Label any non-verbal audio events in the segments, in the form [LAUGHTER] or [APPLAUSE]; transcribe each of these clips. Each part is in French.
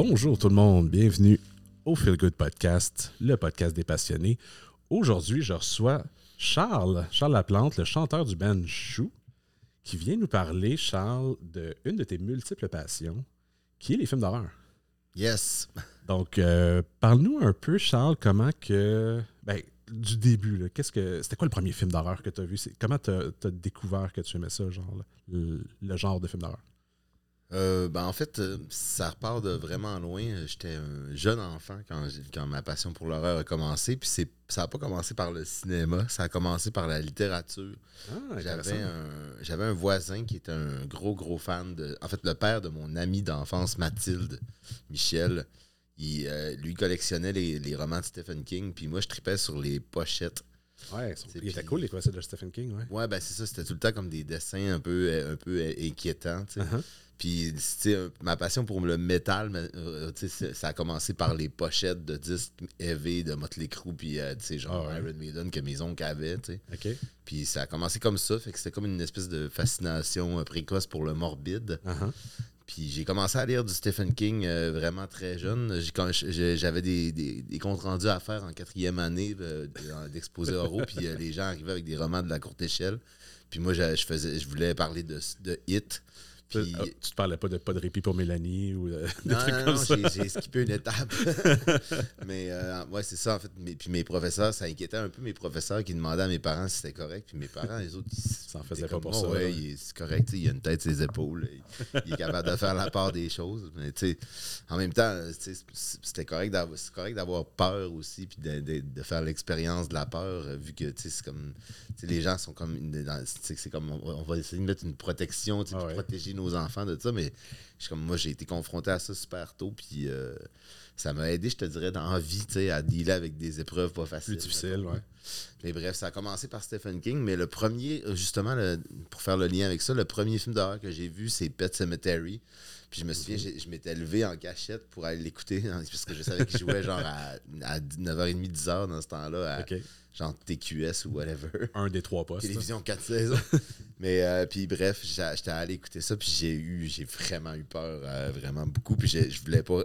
Bonjour tout le monde, bienvenue au Feel Good Podcast, le podcast des passionnés. Aujourd'hui, je reçois Charles, Charles Laplante, le chanteur du band Chou, qui vient nous parler, Charles, de une de tes multiples passions, qui est les films d'horreur. Yes. Donc, euh, parle-nous un peu, Charles, comment que. Ben, du début, qu'est-ce que. C'était quoi le premier film d'horreur que tu as vu? Comment tu as, découvert que tu aimais ça, genre, le genre de film d'horreur? Euh, ben, en fait, euh, ça repart de vraiment loin. J'étais un jeune enfant quand, quand ma passion pour l'horreur a commencé. Puis c'est- ça n'a pas commencé par le cinéma, ça a commencé par la littérature. Ah, J'avais un, j'avais un voisin qui était un gros, gros fan de. En fait, le père de mon ami d'enfance, Mathilde, Michel. Il, euh, lui collectionnait les, les romans de Stephen King. Puis moi, je tripais sur les pochettes. Ouais, son- C'est il était puis- cool, les classiques de Stephen King, ouais. Ouais, ben c'est ça. C'était tout le temps comme des dessins un peu, un peu inquiétants. tu sais. Uh-huh. Puis, tu sais, euh, ma passion pour le métal, euh, ça a commencé par les pochettes de disques heavy de Motley Crue, puis, euh, tu sais, genre Ah ouais. Iron Maiden que mes oncles avaient, tu sais. OK. Puis, ça a commencé comme ça, fait que c'était comme une espèce de fascination précoce pour le morbide. Uh-huh. Puis, j'ai commencé à lire du Stephen King euh, vraiment très jeune. J'avais des, des- des comptes rendus à faire en quatrième année euh, d'exposé oraux, [LAUGHS] puis euh, les gens arrivaient avec des romans de la courte échelle. Puis moi, je, je faisais, je voulais parler de, de Hit. Puis, Ah, tu te parlais pas de pas de répit pour Mélanie ou euh, [LAUGHS] des non, trucs non, comme non, ça? j'ai- skippé une étape. [LAUGHS] mais euh, ouais, c'est ça, en fait. Puis mes professeurs, ça inquiétait un peu mes professeurs qui demandaient à mes parents si c'était correct. Puis mes parents, les autres, ils Ça en faisait étaient pas pour Oh, ça, Ouais, c'est correct, il a une tête sur ses épaules. Il, il est capable de faire la part des choses. Mais tu sais, en même temps, sais, c'était correct d'avoir, peur aussi, puis de, de- de faire l'expérience de la peur, euh, vu que tu sais, c'est comme. tu sais, les gens sont comme. c'est comme. On, on va essayer de mettre une protection, tu sais, Ah pour ouais. protéger nos enfants de ça, mais je suis comme moi, j'ai été confronté à ça super tôt, puis euh, ça m'a aidé, je te dirais, dans la vie, tu sais, à dealer avec des épreuves pas faciles. Plus difficile, mettons. ouais. Mais bref, ça a commencé par Stephen King, mais le premier, justement, le- pour faire le lien avec ça, le premier film d'horreur que j'ai vu, c'est Pet Cemetery. Puis je me souviens, je m'étais levé en cachette pour aller l'écouter, hein, parce que je savais qu'il jouait genre à, à 9h30, 10h dans ce temps-là, à. Genre TQS ou whatever. Un des trois postes. Télévision 4 saisons. [LAUGHS] Mais euh, puis bref, j'étais allé écouter ça, puis j'ai eu, j'ai vraiment eu peur, euh, vraiment beaucoup. Puis je voulais pas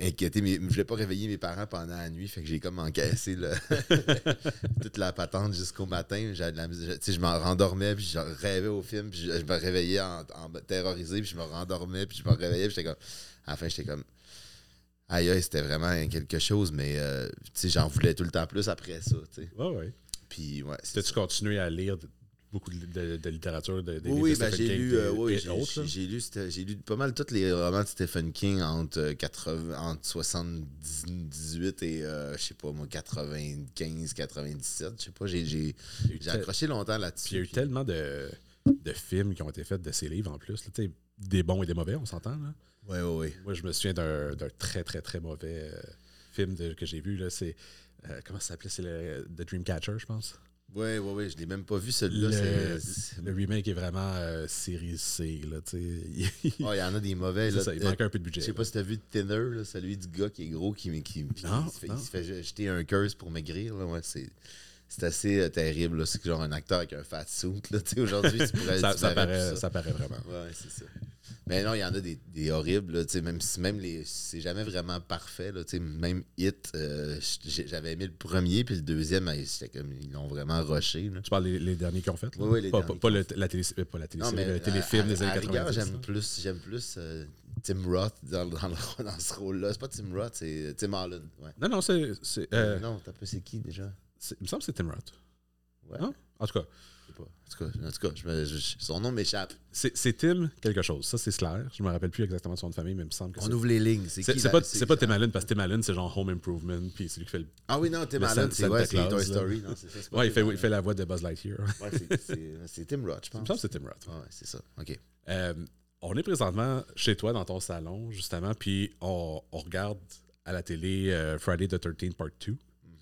inquiéter, mes, je voulais pas réveiller mes parents pendant la nuit, fait que j'ai comme encaissé [LAUGHS] toute la patente jusqu'au matin. J'avais de la musique- tu sais, je m'en rendormais, puis je rêvais au film, puis je, je me réveillais en, en terrorisé, puis je me rendormais, puis je me réveillais, puis j'étais comme, à la fin, j'étais comme. Aïe, c'était vraiment quelque chose, mais euh, j'en voulais tout le temps plus après ça. tu sais. Ouais, ouais. Puis, ouais. T'as-tu continué à lire de- beaucoup de, de- de littérature, de, des Oui, de ben, Stephen j'ai King lu, euh, oui, j'ai- lu, pas mal tous les romans de Stephen King entre, euh, 80, entre 78 et, euh, je sais pas moi, 95, 97. Je sais pas, j'ai accroché longtemps Puis il y a là-dessus. eu tellement de, de films qui ont été faits de ces livres en plus. là, des bons et des mauvais, on s'entend. là. Ouais, ouais, ouais. Moi, je me souviens d'un d'un très, très, très mauvais euh, film de- que j'ai vu. là, C'est. euh, comment ça s'appelait? C'est le The Dreamcatcher, je pense. Ouais, ouais, ouais, je l'ai même pas vu celui-là. Le, c'est- le remake est vraiment euh, série C. Là, tu sais. il, Oh, il y en a des mauvais. Là. ça, il Euh, manque un peu de budget. Je sais là. pas si t'as vu Thinner, là, celui du gars qui est gros, qui, qui, qui- Non, il, se fait, se jeter un curse pour maigrir. Là, ouais, c'est, c'est assez euh, terrible. C'est genre un acteur avec un fat suit. [LAUGHS] Aujourd'hui, tu pourrais ça, tu ça paraît, plus ça. ça paraît vraiment. Ouais, c'est ça. Mais non, il y en a des, des horribles, là, même si même les. C'est jamais vraiment parfait. Là, même Hit, euh, j'avais aimé le premier, puis le deuxième, euh, c'était comme. Ils l'ont vraiment rushé. Là. Tu parles des les derniers qu'ils ont fait? Oui, oui, les pas, derniers pas, pas le, la télé, euh, pas la télé, le téléfilm à- des années à rigueur, 90. J'aime plus, j'aime plus euh, Tim Roth dans, dans, [LAUGHS] ce rôle-là. C'est pas Tim Roth, c'est Tim. Ouais. Non, non, c'est. euh, non, t'as pas c'est qui déjà? Il me semble que c'est Tim Roth. Ouais. Non? En tout cas, Je sais pas. En tout cas, en tout cas je me- je- son nom m'échappe. c'est Tim quelque chose. Ça, c'est clair. Je me rappelle plus exactement de son nom de famille, mais il me semble que On ouvre les lignes. C'est pas, c'est pas Tim Allen, parce que Tim Allen, c'est genre Home Improvement, puis c'est lui qui fait le. Ah oui, non, Tim le Allen, c'est ouais, Toy. Story. Non, ça. Ouais, il fait, il fait la voix de Buzz Lightyear. Ouais, c'est- Tim Roth, je Il me pense. semble que c'est Tim Roth. Ouais, c'est ça. OK. Euh, on est présentement chez toi dans ton salon, justement, puis on, on regarde à la télé euh, Friday the 13th Part 2.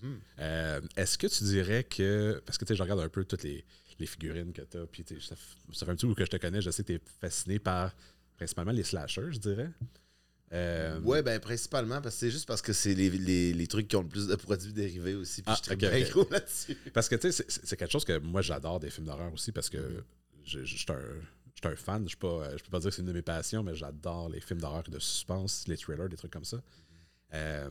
Mhm. Euh, Est-ce que tu dirais que. Parce que tu sais, je regarde un peu toutes les, les figurines que tu as, puis ça, fait un petit bout que je te connais, je sais que tu es fasciné par principalement les slashers, je dirais. Euh, Ouais, ben principalement, parce que c'est juste parce que c'est les, les, les trucs qui ont le plus de produits dérivés aussi. Puis Ah, je suis ok, bien ok. gros là-dessus. Parce que tu sais, c'est- quelque chose que moi j'adore des films d'horreur aussi parce que je, je- suis un- je suis un fan. Je ne peux pas dire que c'est une de mes passions, mais j'adore les films d'horreur et de suspense, les thrillers, des trucs comme ça. Euh,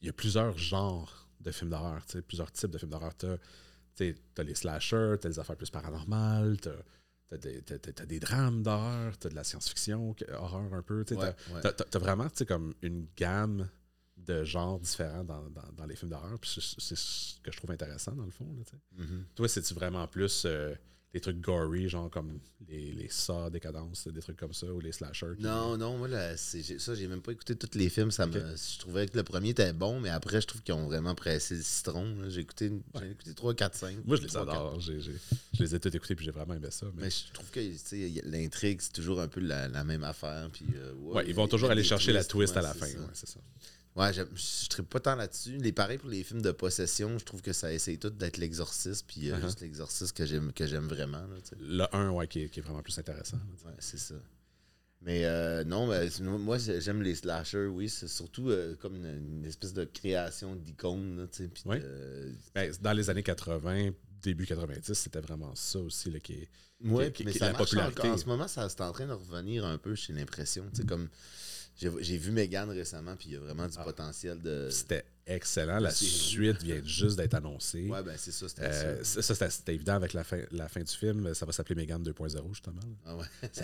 il y a plusieurs genres de films d'horreur, plusieurs types de films d'horreur. Tu as les slashers, tu as les affaires plus paranormales, tu as, des drames d'horreur, tu as de la science-fiction, horreur un peu. Tu as, vraiment comme une gamme de genres différents dans, les films d'horreur. C'est ce que je trouve intéressant, dans le fond. Mm-hmm. Toi, c'est-tu vraiment plus euh, des trucs gory, genre comme les, les Décadence, des trucs comme ça, ou les slashers. Non, non, moi, là, ça, j'ai même pas écouté tous les films. Ça me, je trouvais que le premier était bon, mais après, je trouve qu'ils ont vraiment pressé le citron. J'ai écouté, écouté 3, 4, 5. Moi, je les adore. je les ai tous écoutés, puis j'ai vraiment aimé ça. Mais, je trouve que l'intrigue, c'est toujours un peu la, même affaire. Puis, euh, ouais, ils vont toujours aller chercher la twist à la fin. c'est ça. Ouais, je ne pas tant là-dessus. Les pareils pour les films de possession, je trouve que ça essaye tout d'être l'exorciste, puis uh juste l'exorciste que j'aime que j'aime vraiment. le 1, ouais, qui est, vraiment plus intéressant. ouais, c'est ça. Mais euh, non, ben, moi j'aime les slashers, oui. C'est surtout euh, comme une, espèce de création d'icônes. Oui. Ben, dans les années 80, début 90, c'était vraiment ça aussi là, qui est. Oui, mais ça la popularité. En, ce moment, ça c'est en train de revenir un peu, j'ai l'impression. Comme j'ai vu Megan récemment, puis il y a vraiment du ah. potentiel de. C'était excellent. La suite vient juste d'être annoncée. Ouais, ben c'est ça, c'était euh, ça. Ça, c'était évident avec la fin, la fin du film. Ça va s'appeler Megan 2.0, justement. Ah ouais. [LAUGHS] tu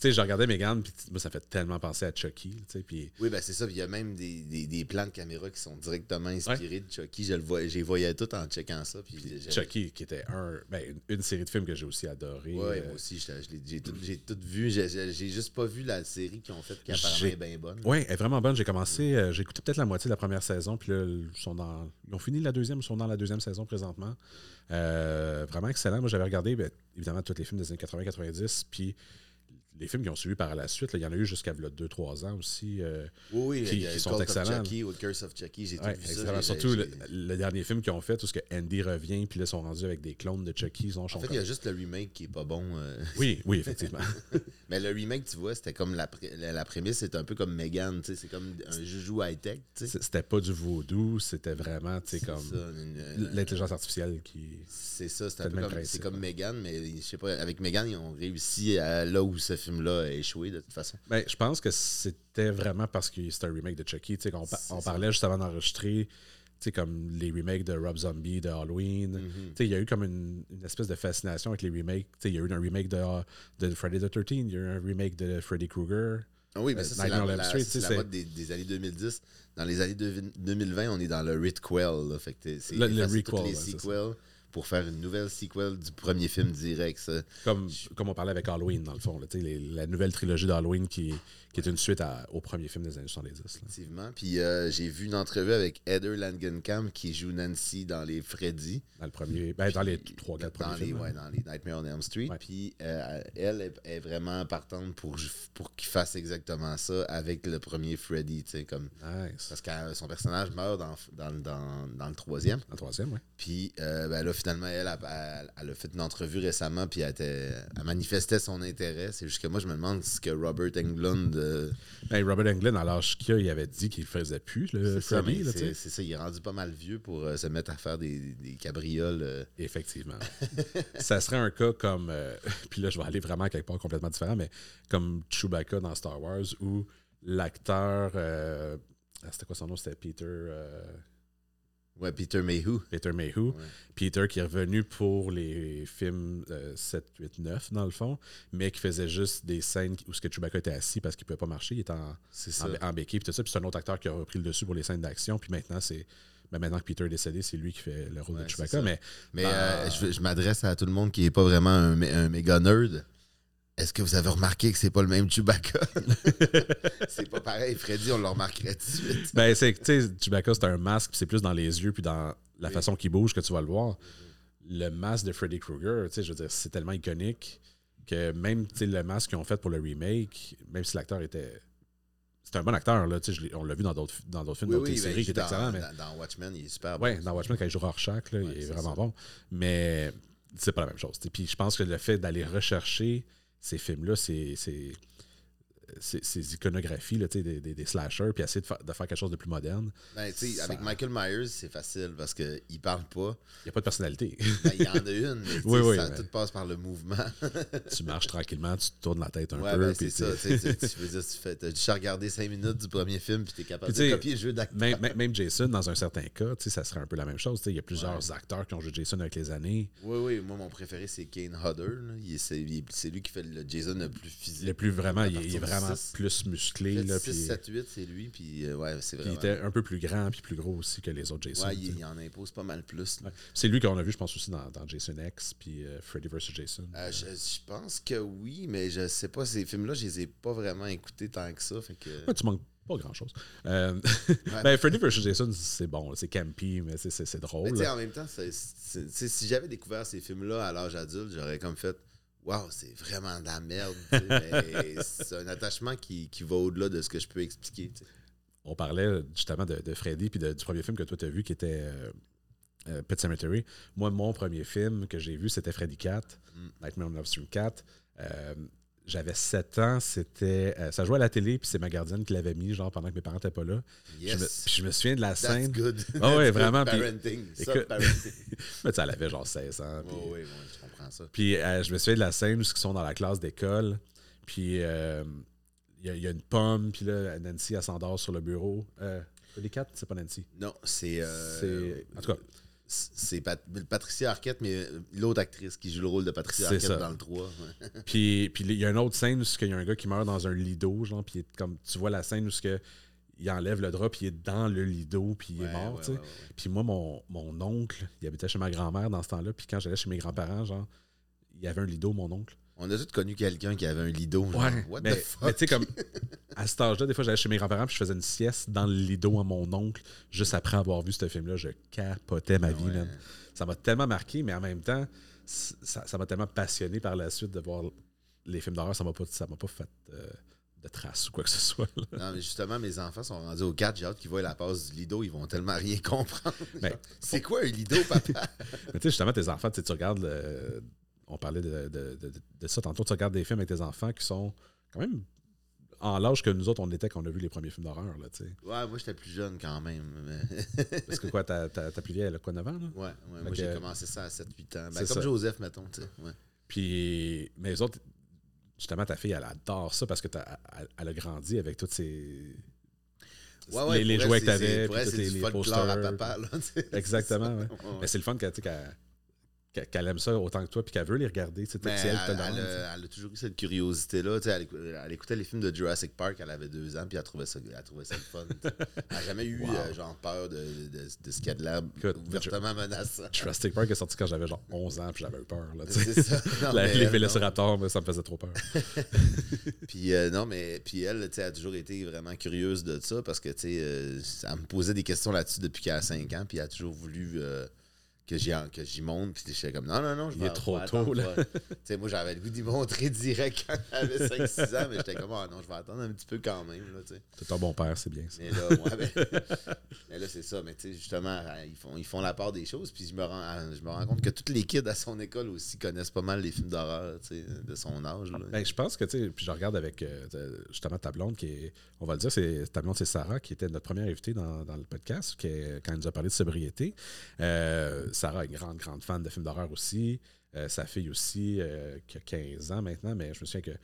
sais, j'ai regardé Megan, puis moi, ça fait tellement penser à Chucky. Puis... Oui, ben c'est ça. Puis il y a même des, des, des, plans de caméra qui sont directement inspirés de Chucky. Je le vois, j'ai voyé tout en checkant ça. Puis Chucky, qui était un, ben, une, série de films que j'ai aussi adoré. Oui, euh, moi aussi, j'ai tout, tout, vu. J'ai juste pas vu la série qu'ils ont faite qui apparemment est bien bonne. Oui, elle est vraiment bonne. J'ai commencé, euh, j'ai écouté peut-être la moitié de la première saison, puis ils, ont fini la deuxième, ils sont dans la deuxième saison présentement. Euh, vraiment excellent. Moi, j'avais regardé, ben, évidemment, tous les films des années 80-90, puis les films qui ont suivi par la suite, il y en a eu jusqu'à 2-3 ans aussi. Euh, oui, oui, qui, sont excellents. Chucky, ou Curse of Chucky, j'ai tout vu ça. Surtout le, dernier film qu'ils ont fait, tout ce que Andy revient, puis là, ils sont rendus avec des clones de Chucky. Ils ont en fait, il y a juste le remake qui est pas bon. Euh. Oui, oui, effectivement. [LAUGHS] Mais le remake, tu vois, c'était comme la, la, prémisse, c'est un peu comme Megan, c'est comme un joujou high-tech. C'était pas du vaudou, c'était vraiment comme l'intelligence artificielle qui. C'est ça, c'est un peu comme, comme Megan, mais je sais pas, avec Megan, ils ont réussi à là où ce film-là a échoué de toute façon. Ben, je pense que c'était vraiment parce que c'était un remake de Chucky. On, on parlait juste avant d'enregistrer comme les remakes de Rob Zombie, de Halloween. Mm-hmm. Il y a eu comme une, espèce de fascination avec les remakes. Il y a eu un remake de, de Friday the 13 il y a eu un remake de Freddy Krueger. Ah oui, mais ça, c'est la, mode des, années 2010. Dans les années 2020, on est dans le Ritquel. Fait le, le toutes les sequels pour faire une nouvelle sequel du premier film direct. Comme, comme on parlait avec Halloween, dans le fond. la nouvelle trilogie d'Halloween qui, qui est une suite au premier film des années 70. Effectivement. Puis euh, j'ai vu une entrevue avec Heather Langenkamp qui joue Nancy dans les Freddy. Dans le premier, ben, dans les trois, quatre premiers films. Ouais, dans les Nightmare on Elm Street. Puis euh, elle est, vraiment partante pour, pour qu'il fasse exactement ça avec le premier Freddy. Comme, Parce que son personnage meurt dans, dans, dans, dans le troisième. Dans le troisième, oui. Puis euh, ben là, finalement, elle, elle, a fait une entrevue récemment, puis elle, était, manifestait son intérêt. C'est juste que moi, je me demande ce que Robert Englund ben, Robert Englund, à l'âge qu'il avait dit qu'il faisait plus le Freddy. C'est ça, il est rendu pas mal vieux pour euh, se mettre à faire des, cabrioles. Euh. Effectivement. [LAUGHS] ça serait un cas comme. Euh, [LAUGHS] puis là, je vais aller vraiment quelque part complètement différent, mais comme Chewbacca dans Star Wars, où l'acteur. C'était quoi son nom? C'était Peter. Ouais, Peter Mayhew. Peter Mayhew. Peter qui est revenu pour les films 7, 8, 9, dans le fond, mais qui faisait juste des scènes où ce que Chewbacca était assis parce qu'il ne pouvait pas marcher. Il était en, en, béquille, puis tout ça. Puis c'est un autre acteur qui a repris le dessus pour les scènes d'action. Puis maintenant, c'est. Ben maintenant que Peter est décédé, c'est lui qui fait le rôle de Chewbacca. Mais, mais euh, je, m'adresse à tout le monde qui n'est pas vraiment un, un méga nerd. Est-ce que vous avez remarqué que c'est pas le même Chewbacca? [LAUGHS] c'est pas pareil. Freddy, on le remarquerait tout de suite. ben, c'est que, Chewbacca, c'est un masque, c'est plus dans les yeux puis dans la façon qu'il bouge que tu vas le voir. Le masque de Freddy Krueger, je veux dire, c'est tellement iconique que même le masque qu'ils ont fait pour le remake, même si l'acteur était. C'est un bon acteur, là, on l'a vu dans d'autres films, dans d'autres séries qui étaient excellents. Mais... Dans, Watchmen, il est super bon. Oui, dans Watchmen, quand il joue Rorschach, là, il est, vraiment bon. Mais c'est pas la même chose. Puis je pense que le fait d'aller rechercher ces films-là, c'est ces, ces iconographies là, tu des, des, des slashers, puis essayer de, fa- de faire quelque chose de plus moderne. Ben, tu Ça- avec Michael Myers, c'est facile parce qu'il parle pas. Il n'y a pas de personnalité. [LAUGHS] Ben, il y en a une, mais tu sais, Oui, oui, ça, tout passe par le mouvement. [LAUGHS] tu marches tranquillement, tu te tournes la tête un ouais, peu. ben, c'est ça. tu- Tu tu- tu veux dire, tu fais, t'as juste regardé 5 minutes du premier film, puis t'es capable Puis, tu de copier le jeu d'acteur. Même, même- Jason, dans un certain cas, tu ça serait un peu la même chose. tu Il y a plusieurs Ouais. acteurs qui ont joué Jason avec les années. Oui, oui, moi, mon préféré, c'est Kane Hodder. C'est lui qui fait le Jason le plus physique. Le plus vraiment, il, est- du vraiment six. plus musclé. Fait Là, 6, puis, 7, 8, c'est lui, puis euh, ouais, c'est il était un peu plus grand puis plus gros aussi que les autres Jason. Ouais, il, il en impose pas mal plus. Ouais. C'est lui qu'on a vu, je pense, aussi dans, dans Jason X puis euh, Freddy vs. Jason. Euh, je, je pense que oui, mais je sais pas, ces films-là, je les ai pas vraiment écoutés tant que ça. Fait que... Ouais, tu manques pas grand-chose. Euh, Ouais. [LAUGHS] ben, Freddy vs. Jason, c'est bon, c'est campy, mais c'est- Mais drôle. tu sais, en même temps, si j'avais découvert ces films-là à l'âge adulte, j'aurais comme fait Waouh, c'est vraiment de la merde. c'est un attachement qui, qui va au-delà de ce que je peux expliquer. On parlait justement de, de Freddy puis de- du premier film que toi tu as vu qui était euh, euh, Pet Cemetery. Moi, mon premier film que j'ai vu, c'était Freddy 4, Mm. Nightmare on Elm Street 4. Euh, j'avais 7 ans, c'était euh, ça jouait à la télé, puis c'est ma gardienne qui l'avait mis, genre pendant que mes parents n'étaient pas là. Yes. Je, me, puis je me souviens de la That's scène. good. Ah ouais, That's good vraiment, puis- Parenting. Ça, écoute- parenting. [LAUGHS] Mais tu elle avait genre 16 ans. puis- Oui, oui, je comprends ça. Puis euh, je me souviens de la scène où ils sont dans la classe d'école. Puis euh, il y, a- il y a une pomme. Puis là, Nancy, elle s'endort sur le bureau. Les quatre, c'est pas Nancy? Non, c'est. euh, C'est- en tout cas. C'est Pat- Patricia Arquette, mais l'autre actrice qui joue le rôle de Patricia Arquette ça. dans le 3. ouais. [LAUGHS] Puis puis il y a une autre scène où il y a un gars qui meurt dans un lido. Genre, puis comme tu vois la scène où que, il enlève le drap. Puis il est dans le lido. Puis il est mort. ouais, tu sais. ouais, ouais. Puis moi, mon, mon oncle, il habitait chez ma grand-mère dans ce temps-là. Puis quand j'allais chez mes grands-parents, genre, il y avait un lido, mon oncle. On a tous connu quelqu'un qui avait un lido. genre, What mais, the fuck? mais tu sais, comme [LAUGHS] à cet âge-là, des fois, j'allais chez mes grands-parents puis je faisais une sieste dans le lido à mon oncle, juste après avoir vu ce film-là. Je capotais ma vie, Ouais. man. Ça m'a tellement marqué, mais en même temps, ça ça m'a tellement passionné par la suite de voir les films d'horreur. Ça m'a pas, ça m'a pas fait euh, de traces ou quoi que ce soit. là. Non, mais justement, mes enfants sont rendus au 4. J'ai hâte qu'ils voient la passe du lido. Ils vont tellement rien [LAUGHS] comprendre. Ben, c'est quoi un lido, papa? [LAUGHS] Mais tu sais, justement, tes enfants, tu regardes. le- on parlait de, de- de- de ça tantôt. Tu regardes des films avec tes enfants qui sont quand même en l'âge que nous autres, on était quand on a vu les premiers films d'horreur. Là, ouais, moi, j'étais plus jeune quand même. mais- [LAUGHS] Parce que quoi, ta, plus vieille, elle a quoi, 9 ans? Là? ouais, ouais, moi, j'ai que- commencé ça à 7-8 ans. Ben, C'est comme ça. Joseph, mettons. tu sais, Ouais. Puis, mais les autres, justement, ta fille, elle adore ça parce que t'as- elle, elle a grandi avec toutes ces. Ouais, ouais, les, jouets que tu avais, puis tous les, du les folklore à posters. papa. Là. Exactement, [LAUGHS] ouais. Mais c'est le fun qu'elle tu sais, qu'elle- aime ça autant que toi, puis qu'elle veut les regarder. elle elle, a, elle a toujours eu cette curiosité-là. Elle, écou- elle écoutait les films de Jurassic Park, elle avait deux ans, puis elle trouvait ça, elle trouvait ça le fun. Elle n'a jamais eu [LAUGHS] Wow. euh, genre peur de, de, de ce qu'il y a de l'air ouvertement menaçant. Jurassic Park est sorti quand j'avais genre 11 ans, puis j'avais eu peur. Là, ça. Non, [LAUGHS] La- les vélociraptors, ça me faisait trop peur. [LAUGHS] Puis euh, non, mais puis elle, a toujours été vraiment curieuse de ça parce que euh, elle me posait des questions là-dessus depuis qu'elle a 5 ans, puis elle a toujours voulu euh, que j'y en- que j'y monte, puis j'étais comme non non non, je Il vais est trop tôt, là. moi j'avais le goût d'y montrer direct quand j'avais 5 6 ans, mais j'étais comme ah non, je vais attendre un petit peu quand même là, tu sais. C'est un bon père, c'est bien ça. Mais là, ouais, ben, [LAUGHS] mais là c'est ça, mais tu sais justement, euh, ils font ils font la part des choses, puis je me rends euh, je me rends compte que tous les kids à son école aussi connaissent pas mal les films d'horreur, tu sais, de son âge là. Ben, je pense que, tu sais, puis je regarde avec euh, justement ta blonde, qui est, on va le dire, c'est ta blonde, c'est Sarah, qui était notre première invitée dans, dans le podcast, qui quand elle nous a parlé de sobriété. Euh, Sarah est une grande, grande fan de films d'horreur aussi. Euh, sa fille aussi, euh, qui a 15 ans maintenant, mais je me souviens que,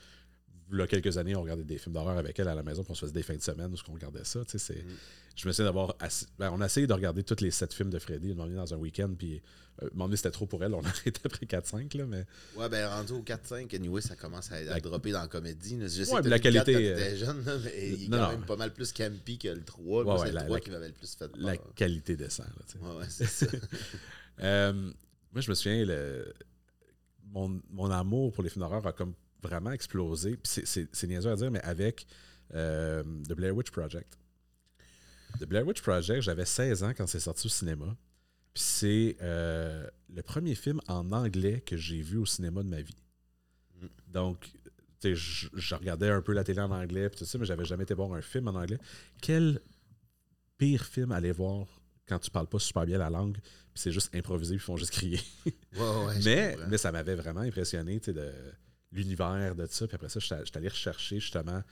il y a quelques années, on regardait des films d'horreur avec elle à la maison, puis on se faisait des fins de semaine où on regardait ça. tu sais, c'est- Je me souviens d'avoir. assi- ben, on a essayé de regarder tous les sept films de Freddy, une dans un week-end, puis euh, donné, c'était trop pour elle, on [LAUGHS] a arrêté après 4-5, là, mais. Ouais, ben rendu au 4-5, anyway, ça commence à, à dropper dans la comédie. là. Je sais Ouais, que la t'as vu le 4 qualité, quand t'étais jeune, là, mais il est non, quand non. même pas mal plus campy que le 3. Ouais, c'est le la- 3 la- qui m'avait le plus fait peur. La qualité descend, là, tu sais. Ouais, ouais, c'est ça. [LAUGHS] Euh, moi, je me souviens, le, mon, mon amour pour les films d'horreur a comme vraiment explosé. C'est- niaiseux à dire, mais avec euh, The Blair Witch Project. The Blair Witch Project, j'avais 16 ans quand c'est sorti au cinéma. Puis c'est euh, le premier film en anglais que j'ai vu au cinéma de ma vie. Mm. Donc, tu sais, je regardais un peu la télé en anglais, puis tout ça, mais j'avais jamais été voir un film en anglais. Quel pire film aller voir quand tu parles pas super bien la langue, puis c'est juste improvisé, puis ils font juste crier? Ouais, ouais, je [LAUGHS] mais, ça m'avait vraiment impressionné, tu sais, de l'univers de ça. Puis après ça, j'étais j'étais allé rechercher justement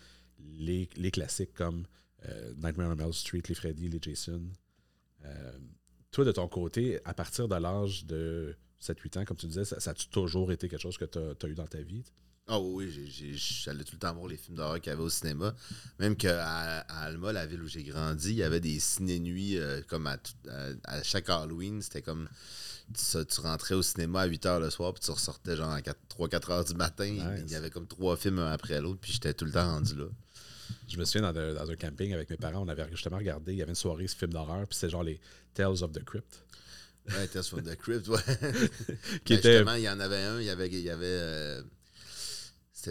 les, les classiques comme euh, Nightmare on Elm Street, les Freddy, les Jason. Euh, toi, de ton côté, à partir de l'âge de 7-8 ans, comme tu disais, ça, ça a-tu toujours été quelque chose que tu as, eu dans ta vie? Ah oui, j'allais tout le temps voir les films d'horreur qu'il y avait au cinéma. Même qu'à à Alma, la ville où j'ai grandi, il y avait des ciné-nuits euh, comme à, à- à chaque Halloween. C'était comme. Tu, tu rentrais au cinéma à 8 h le soir, puis tu ressortais genre à 3-4 heures du matin. Nice. Il y avait comme trois films un après l'autre, puis j'étais tout le temps rendu là. Je me souviens dans, un- dans un camping avec mes parents, on avait justement regardé, il y avait une soirée, ce film d'horreur, puis c'est genre les Tales of the Crypt. Ouais, Tales from the Crypt, ouais. [LAUGHS] [LAUGHS] Qui Ben, était- Justement, il y en avait un, il y avait. Il y avait euh,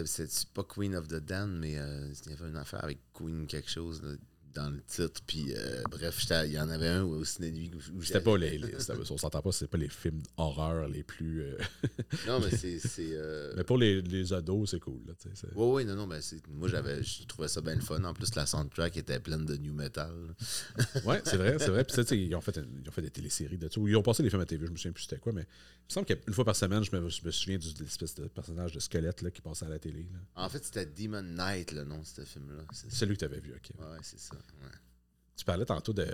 c'était pas Queen of the Dan, mais euh, il y avait une affaire avec Queen quelque chose dans le titre. Puis euh, bref, il y en avait un au ciné-nuit où, où C'était pas les, les- on s'entend pas, c'est pas les films d'horreur les plus. euh, [LAUGHS] Non, mais c'est. euh, mais pour les, les ados, c'est cool. Là, Ouais, ouais, non, non, ben c'est- moi j'avais, je trouvais ça bien le fun. En plus, la soundtrack était pleine de new metal. [LAUGHS] Ouais, c'est vrai, c'est vrai. Puis, sais, ils ont, fait ils ont fait des téléséries de tout. Ils ont passé des films à TV, je me souviens plus c'était quoi, mais il me semble qu'une fois par semaine, je me, je me souviens de l'espèce de personnage de squelette là, qui passait à la télé. là. En fait, c'était Demon Knight, le nom de ce film-là. Ça. Celui que tu avais vu, ok. Ouais, c'est ça. Tu parlais tantôt de,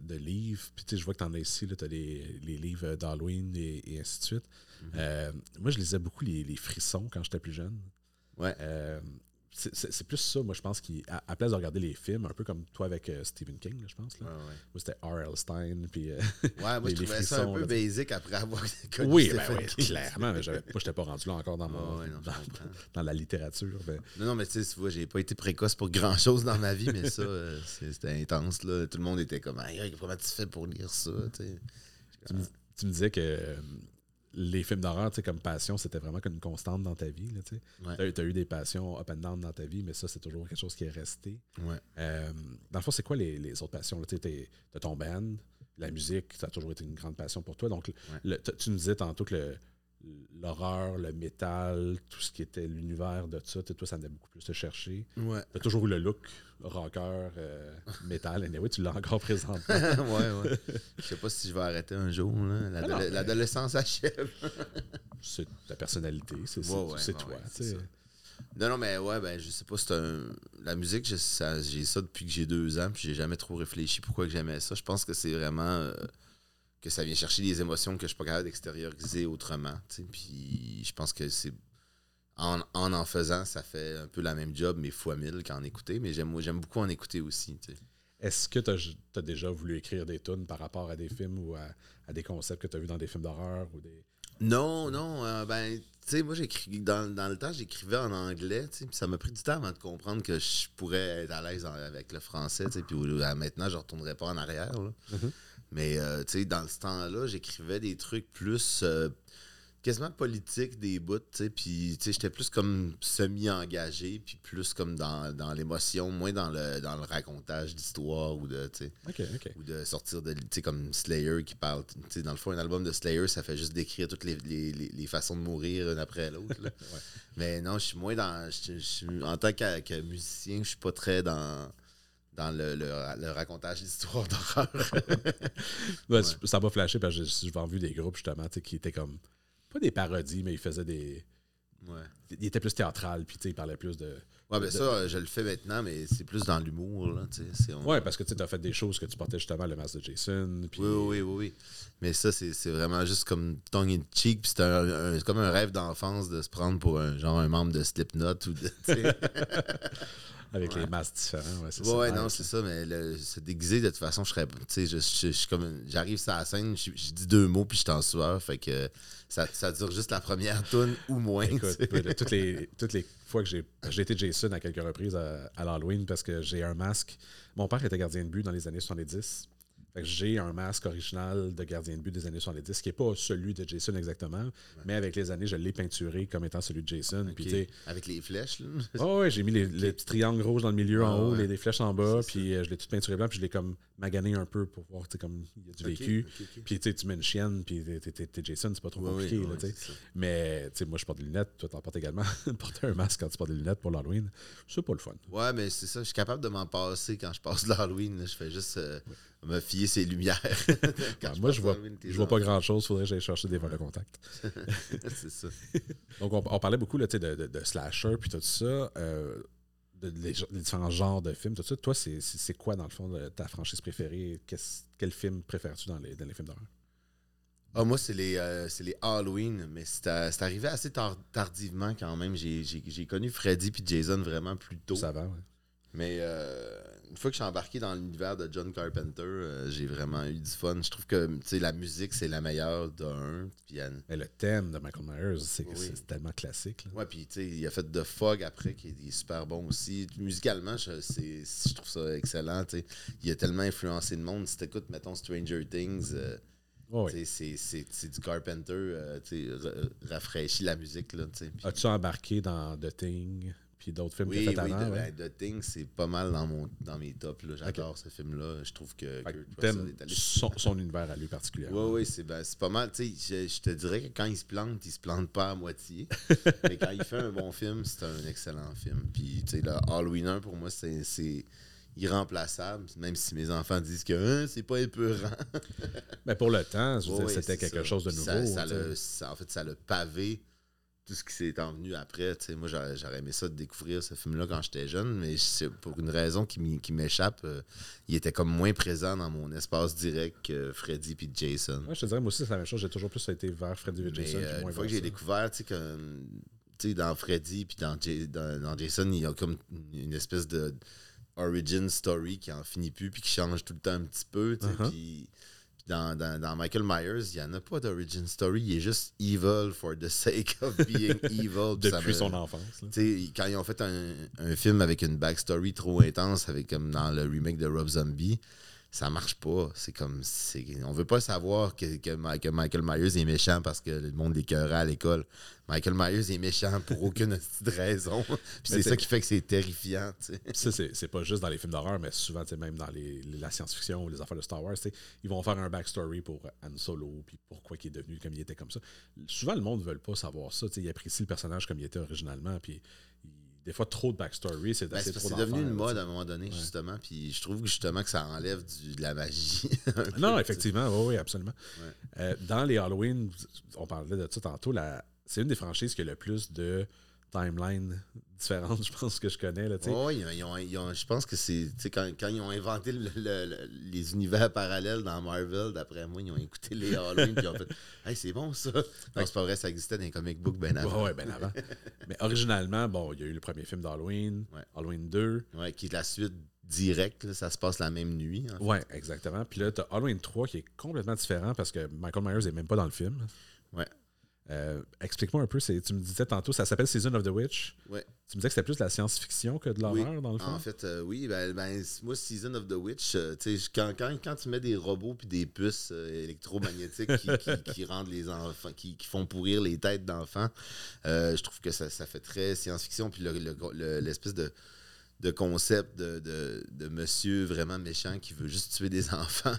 de livres, puis tu sais, je vois que tu en as ici, tu as les, les livres d'Halloween et, et ainsi de suite. Mhm. Euh, moi, je lisais beaucoup les, les frissons quand j'étais plus jeune. Ouais. Euh, c'est- plus ça, moi, je pense, qui, à, à place de regarder les films, un peu comme toi avec euh, Stephen King, là, je pense. Là. Ouais, ouais. Moi, c'était R.L. Stein, puis. euh, Ouais, moi, [LAUGHS] Les- je trouvais ça un peu là, basic après avoir [LAUGHS] connu oui, ben oui, clairement. Mais moi, je n'étais pas rendu là encore dans, [LAUGHS] mon, Ouais, ouais, non, je dans, comprends. dans la littérature. ben. Non, non, mais tu sais, j'ai pas été précoce pour grand chose dans ma vie, mais ça, euh, c'était intense, là. Tout le monde était comme, Hey, comment tu fais pour lire ça, tu sais? tu, me, tu me disais que les films d'horreur, tu sais, comme passion, c'était vraiment comme une constante dans ta vie. Tu Ouais. as, eu des passions up and down dans ta vie, mais ça, c'est toujours quelque chose qui est resté. Ouais. Euh, dans le fond, c'est quoi les, les autres passions? Tu as ton band, la musique, ça a toujours été une grande passion pour toi. Donc, le- tu nous disais tantôt que le- l'horreur, le métal, tout ce qui était l'univers de ça, toi, ça venait beaucoup plus te chercher. Ouais. Tu as toujours eu le look rocker, euh, métal. Anyway, tu l'as encore présenté. [LAUGHS] ouais, ouais. Je sais pas si je vais arrêter un jour, Ah non, mais- L'adolescence achève. [LAUGHS] c'est ta personnalité, c'est Ouais, ouais, toi. Non, non, mais ouais, ben, je sais pas, c'est un. La musique, ça- j'ai ça depuis que j'ai deux ans, puis j'ai jamais trop réfléchi pourquoi que j'aimais ça. Je pense que c'est vraiment. euh, que ça vient chercher des émotions que je suis pas capable d'extérioriser autrement. Puis je pense que c'est. En, en en faisant, ça fait un peu la même job, mais fois mille qu'en écouter. Mais j'aime, beaucoup en écouter aussi. Est-ce que tu as, déjà voulu écrire des tunes par rapport à des films ou à, à des concepts que tu as vus dans des films d'horreur ou des. Non, non, euh, ben, tu sais, moi, j'écris, dans, dans le temps, j'écrivais en anglais, tu ça m'a pris du temps avant de comprendre que je pourrais être à l'aise avec le français, tu puis maintenant, je retournerai pas en arrière, là. Mhm. Mais, euh, tu sais, dans ce temps-là, j'écrivais des trucs plus euh, quasiment politiques, des bouts, tu sais, puis, tu sais, j'étais plus comme semi-engagé, puis plus comme dans, dans l'émotion, moins dans le, dans le racontage d'histoire ou de, tu sais. Ou de sortir de tu sais comme Slayer qui parle tu sais dans le fond un album de Slayer ça fait juste décrire toutes les, les, les- les façons de mourir une après l'autre [LAUGHS] mais non je suis moins dans en tant que, que musicien je suis pas très dans dans le, le, le racontage d'histoires d'horreur [LAUGHS] Ouais, Ça m'a flashé parce que j'ai souvent vu des groupes justement qui étaient comme. Pas des parodies, mais ils faisaient des. ouais Ils étaient plus théâtrales, puis ils parlaient plus de. ouais ben de- ça je le fais maintenant mais c'est plus dans l'humour là on- Ouais, parce que tu as fait des choses que tu portais justement le masque de Jason. Oui, oui, oui, oui. Mais ça, c'est vraiment juste comme tongue in cheek. Puis c'est un, un- c'est comme un rêve d'enfance de se prendre pour un genre un membre de Slipknot ou de. [LAUGHS] Avec Ouais. les masques différents. Ouais, c'est Ouais, ça. ouais, non, c'est ça, mais le- se déguiser, de toute façon, je serais. Tu sais, je, je- je suis comme. J'arrive sur la scène, je, dis deux mots, puis je suis en sueur. Fait que ça, ça dure juste la première tune ou moins. Écoute, de- toutes, les, [LAUGHS] toutes les fois que j'ai j'ai été Jason à quelques reprises à, à l'Halloween parce que j'ai un masque. Mon père était gardien de but dans les années 70. J'ai un masque original de gardien de but des années 70, qui n'est pas celui de Jason exactement, mais avec les années, je l'ai peinturé comme étant celui de Jason. Avec les flèches, là. [LAUGHS] Oh ouais, j'ai mis les, les petits triangles rouges dans le milieu en Ah haut, ouais. les, les flèches en bas, puis euh, je l'ai tout peinturé blanc, puis je l'ai comme magané un peu pour voir, tu sais, comme il y a du vécu. Puis tu mets une chienne, puis t'es- Jason, c'est pas trop compliqué, là, ouais, tu sais. c'est ça. Mais tu sais, moi je porte des lunettes, toi t'en portes également. [LAUGHS] Porter un masque quand tu portes des lunettes pour l'Halloween, c'est pas le fun. Ouais, mais c'est ça, je suis capable de m'en passer quand je passe l'Halloween. Je fais juste euh, me fier ses lumières. [LAUGHS] Quand moi je vois, je vois pas enfants. grand chose, faudrait que j'aille chercher des vols de contact. [LAUGHS] c'est ça. [LAUGHS] Donc on, on parlait beaucoup là, de, de, de slasher puis tout ça. Euh, de, les, les différents genres de films, tout ça. Toi, c'est- quoi, dans le fond, ta franchise préférée? Quel film préfères-tu dans les, dans les films d'horreur? Ah, moi, c'est les, euh, les Halloween, mais c'est euh, arrivé assez tar- tardivement quand même. J'ai connu Freddy puis Jason vraiment plus tôt. Ça va, ouais. Mais euh, une fois que je suis embarqué dans l'univers de John Carpenter, euh, j'ai vraiment eu du fun. Je trouve que la musique, c'est la meilleure d'un. Mais le thème de Michael Myers, c'est Oui. tellement classique. là. ouais, puis il a fait The Fog après, qui est, super bon aussi. Musicalement, je, trouve ça excellent. Il a tellement influencé le monde. Si t'écoutes, mettons, Stranger Things, euh, sais, c'est- du Carpenter, euh, rafraîchit la musique. As-tu embarqué dans The Thing? Puis d'autres films Oui, fait oui, avant? The, ouais? ben, The Thing, c'est pas mal dans, mon, dans mes tops. J'adore ce film-là. Je trouve que que Kurt est allé son, son univers à lui particulièrement. Oui, oui, c'est ben, pas mal. Je, je te dirais que quand il se plante, il se plante pas à moitié. [LAUGHS] mais quand il fait un bon film, c'est un excellent film. Puis, tu sais, le Halloween 1, pour moi, c'est irremplaçable. Même si mes enfants disent que Hein, c'est pas épeurant. Mais [LAUGHS] pour le temps, Ouais, c'était quelque ça. chose de nouveau. ça- ça le- en fait, ça l'a pavé tout ce qui s'est envenu après. Moi, j'aurais aimé ça de découvrir ce film-là quand j'étais jeune, mais pour une raison qui m'échappe, euh, il était comme moins présent dans mon espace direct que Freddy puis Jason. Ouais, je te dirais, moi aussi, c'est la même chose. J'ai toujours plus été vers Freddy et Mais, Jason. euh, puis moins une fois que j'ai découvert, tu sais, tu sais, dans Freddy puis dans, dans, dans Jason, il y a comme une espèce de origin story qui en finit plus puis qui change tout le temps un petit peu. tu sais, Uh-huh. puis dans, dans- dans Michael Myers, il n'y en a pas d'origin story. Il est juste evil for the sake of [LAUGHS] being evil. Depuis son enfance. quand ils ont fait un, un film avec une backstory trop intense, avec comme dans le remake de Rob Zombie, ça marche pas. C'est comme. On veut pas savoir que, que Michael Myers est méchant parce que le monde l'écœurait à l'école. Michael Myers est méchant pour aucune [LAUGHS] petite raison. C'est t'sais- ça qui fait que c'est terrifiant. ça, c'est pas juste dans les films d'horreur, mais souvent, même dans les, la science-fiction ou les affaires de Star Wars, ils vont faire un backstory pour Han Solo, puis pourquoi il est devenu comme il était comme ça. Souvent, le monde ne veut pas savoir ça. tu sais, Ils apprécient le personnage comme il était originalement, puis il- des fois, trop de backstory, c'est Ben, trop c'est devenu une mode à un moment donné, justement. Puis je trouve que justement que ça enlève du- de la magie. [LAUGHS] peu, sais. Non, effectivement, oui, oui, absolument. Ouais. Euh, dans les Halloween, on parlait de ça tantôt, c'est une des franchises qui a le plus de timelines différentes, [LAUGHS] je pense, que je connais. Là. Ouais, ils ont- ils ont- je pense que c'est. Quand, quand ils ont inventé le- le- le- les univers parallèles dans Marvel, d'après moi, ils ont écouté les Halloween et ils ont fait Hey, c'est bon ça. Non, c'est pas vrai, ça existait dans les comic books ben avant. Ouais, ben avant. Mais originalement, bon, il y a eu le premier film d'Halloween, Ouais. Halloween 2. Ouais, qui est la suite directe, là, ça se passe la même nuit. en fait. Ouais, exactement. Puis là, tu as Halloween 3 qui est complètement différent parce que Michael Myers n'est même pas dans le film. Ouais. Euh, Explique-moi un peu, tu me disais tantôt, ça s'appelle Season of the Witch. Ouais. Tu me disais que c'était plus de la science-fiction que de l'horreur, Oui, dans le fond? En fait, euh, oui, ben, ben, moi, Season of the Witch, euh, tu sais, quand, quand, quand tu mets des robots puis des puces euh, électromagnétiques qui, qui- [LAUGHS] qui rendent les enfants, qui, qui font pourrir les têtes d'enfants, je trouve que ça, ça fait très science-fiction. Puis le- le- le- l'espèce de, de concept de, de, de monsieur vraiment méchant qui veut juste tuer des [LAUGHS] enfants.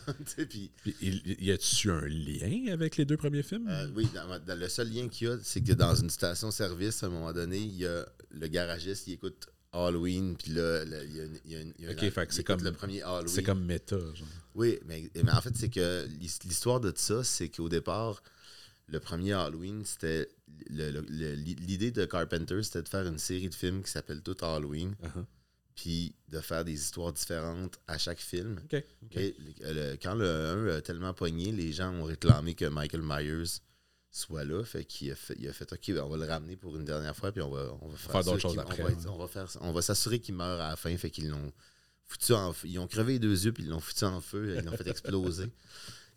puis, y a-tu un lien avec les deux premiers films? euh, oui, dans- dans- le seul lien qu'il y a, c'est que dans une station-service, à un moment donné, il y a le garagiste, il écoute Halloween, puis là, il y a, une- y a une- a c'est comme- le premier Halloween. C'est comme méta, genre. Oui, mais, mais en fait, c'est que l'his- l'histoire de ça, c'est qu'au départ, le premier Halloween, c'était. L'idée de Carpenter, c'était de faire une série de films qui s'appelle tout Halloween, Uh-huh. Puis de faire des histoires différentes à chaque film. OK. ok. Et le- le- quand le 1 a tellement pogné, les gens ont réclamé que Michael Myers soit là. Fait qu'il a fait, il a fait OK, ben, on va le ramener pour une dernière fois, puis on va, on va faire, Faire d'autres choses après, On va, être- ouais. on va faire on va s'assurer qu'il meurt à la fin. Fait qu'ils l'ont foutu en feu. Ils ont crevé les deux yeux, puis ils l'ont foutu en feu. Ils l'ont fait exploser. [LAUGHS]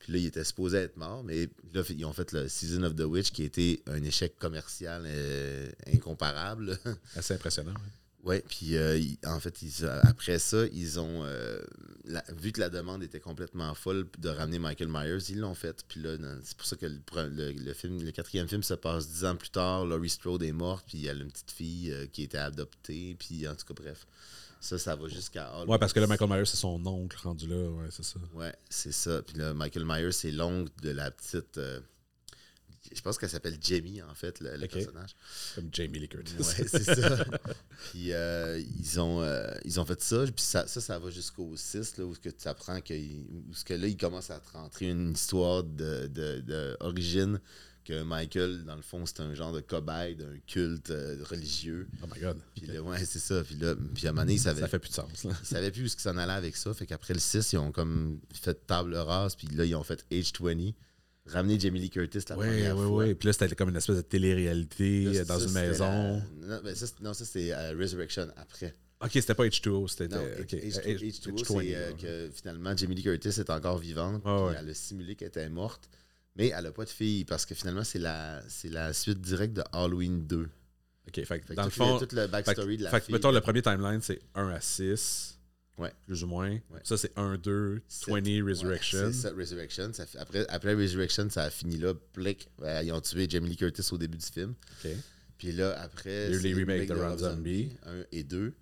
Puis là, il était supposé être mort, mais là, ils ont fait le Season of the Witch, qui a été un échec commercial euh, incomparable. Assez impressionnant. ouais. Oui, puis euh, en fait, ils- après ça, ils ont. euh, la- vu que la demande était complètement folle de ramener Michael Myers, ils l'ont fait. Puis là, c'est pour ça que le, le- le film, le quatrième film se passe dix ans plus tard. Laurie Strode est morte, puis elle a une petite fille euh, qui a été adoptée. Puis en tout cas, bref. Ça, ça va jusqu'à. Ouais, parce que là, Michael Myers, c'est son oncle rendu là. Ouais, c'est ça. Ouais, c'est ça. Puis là, Michael Myers, c'est l'oncle de la petite. Je pense qu'elle s'appelle Jamie, en fait, le, personnage. Comme Jamie Lee Curtis. Ouais, c'est ça. [LAUGHS] puis euh, ils, ont, euh, ils ont fait ça, puis ça, ça, ça va jusqu'au 6, là, où que tu apprends que, où que là, il commence à te rentrer une histoire de, de, de origine que Michael, dans le fond, c'était un genre de cobaye d'un culte euh, religieux. Oh my god. Puis là, ouais, c'est ça. Puis là, puis à un moment donné, il savait, Ça fait plus de sens. Là. il savait plus où ils s'en allaient avec ça. Fait qu'après le 6, ils ont comme fait table rase. Puis là, ils ont fait H20. Ramener Jamie Lee Curtis la Oui, première oui, fois. oui. Puis là, c'était comme une espèce de télé-réalité Là, euh, dans ça, une maison. la- Non, ben, ça, c'est- non, ça, c'est euh, Resurrection après. Ok, c'était pas H2O, c'était. Non, ok. H- Euh, H2O, H20, c'est euh, ouais. que finalement, Jamie Lee Curtis est encore vivante. Puis ouais. Elle a simulé qu'elle était morte. Mais elle n'a pas de fille parce que finalement, c'est la, c'est la suite directe de Halloween 2. Ok, fait Fait que dans le fond. tout le Fait backstory de la fait fille. mettons, le premier timeline, c'est 1 à 6. Ouais. Plus ou moins. Ouais. Ça, c'est 1, 2, Sept. 20 Ouais, Resurrection. c'est ça, Resurrection. Ça après, après Resurrection, ça a fini là. Plic. Ouais, ils ont tué Jamie Lee Curtis au début du film. Ok. Puis là, après. Il y a eu les remakes de Rob Zombie. 1 et 2.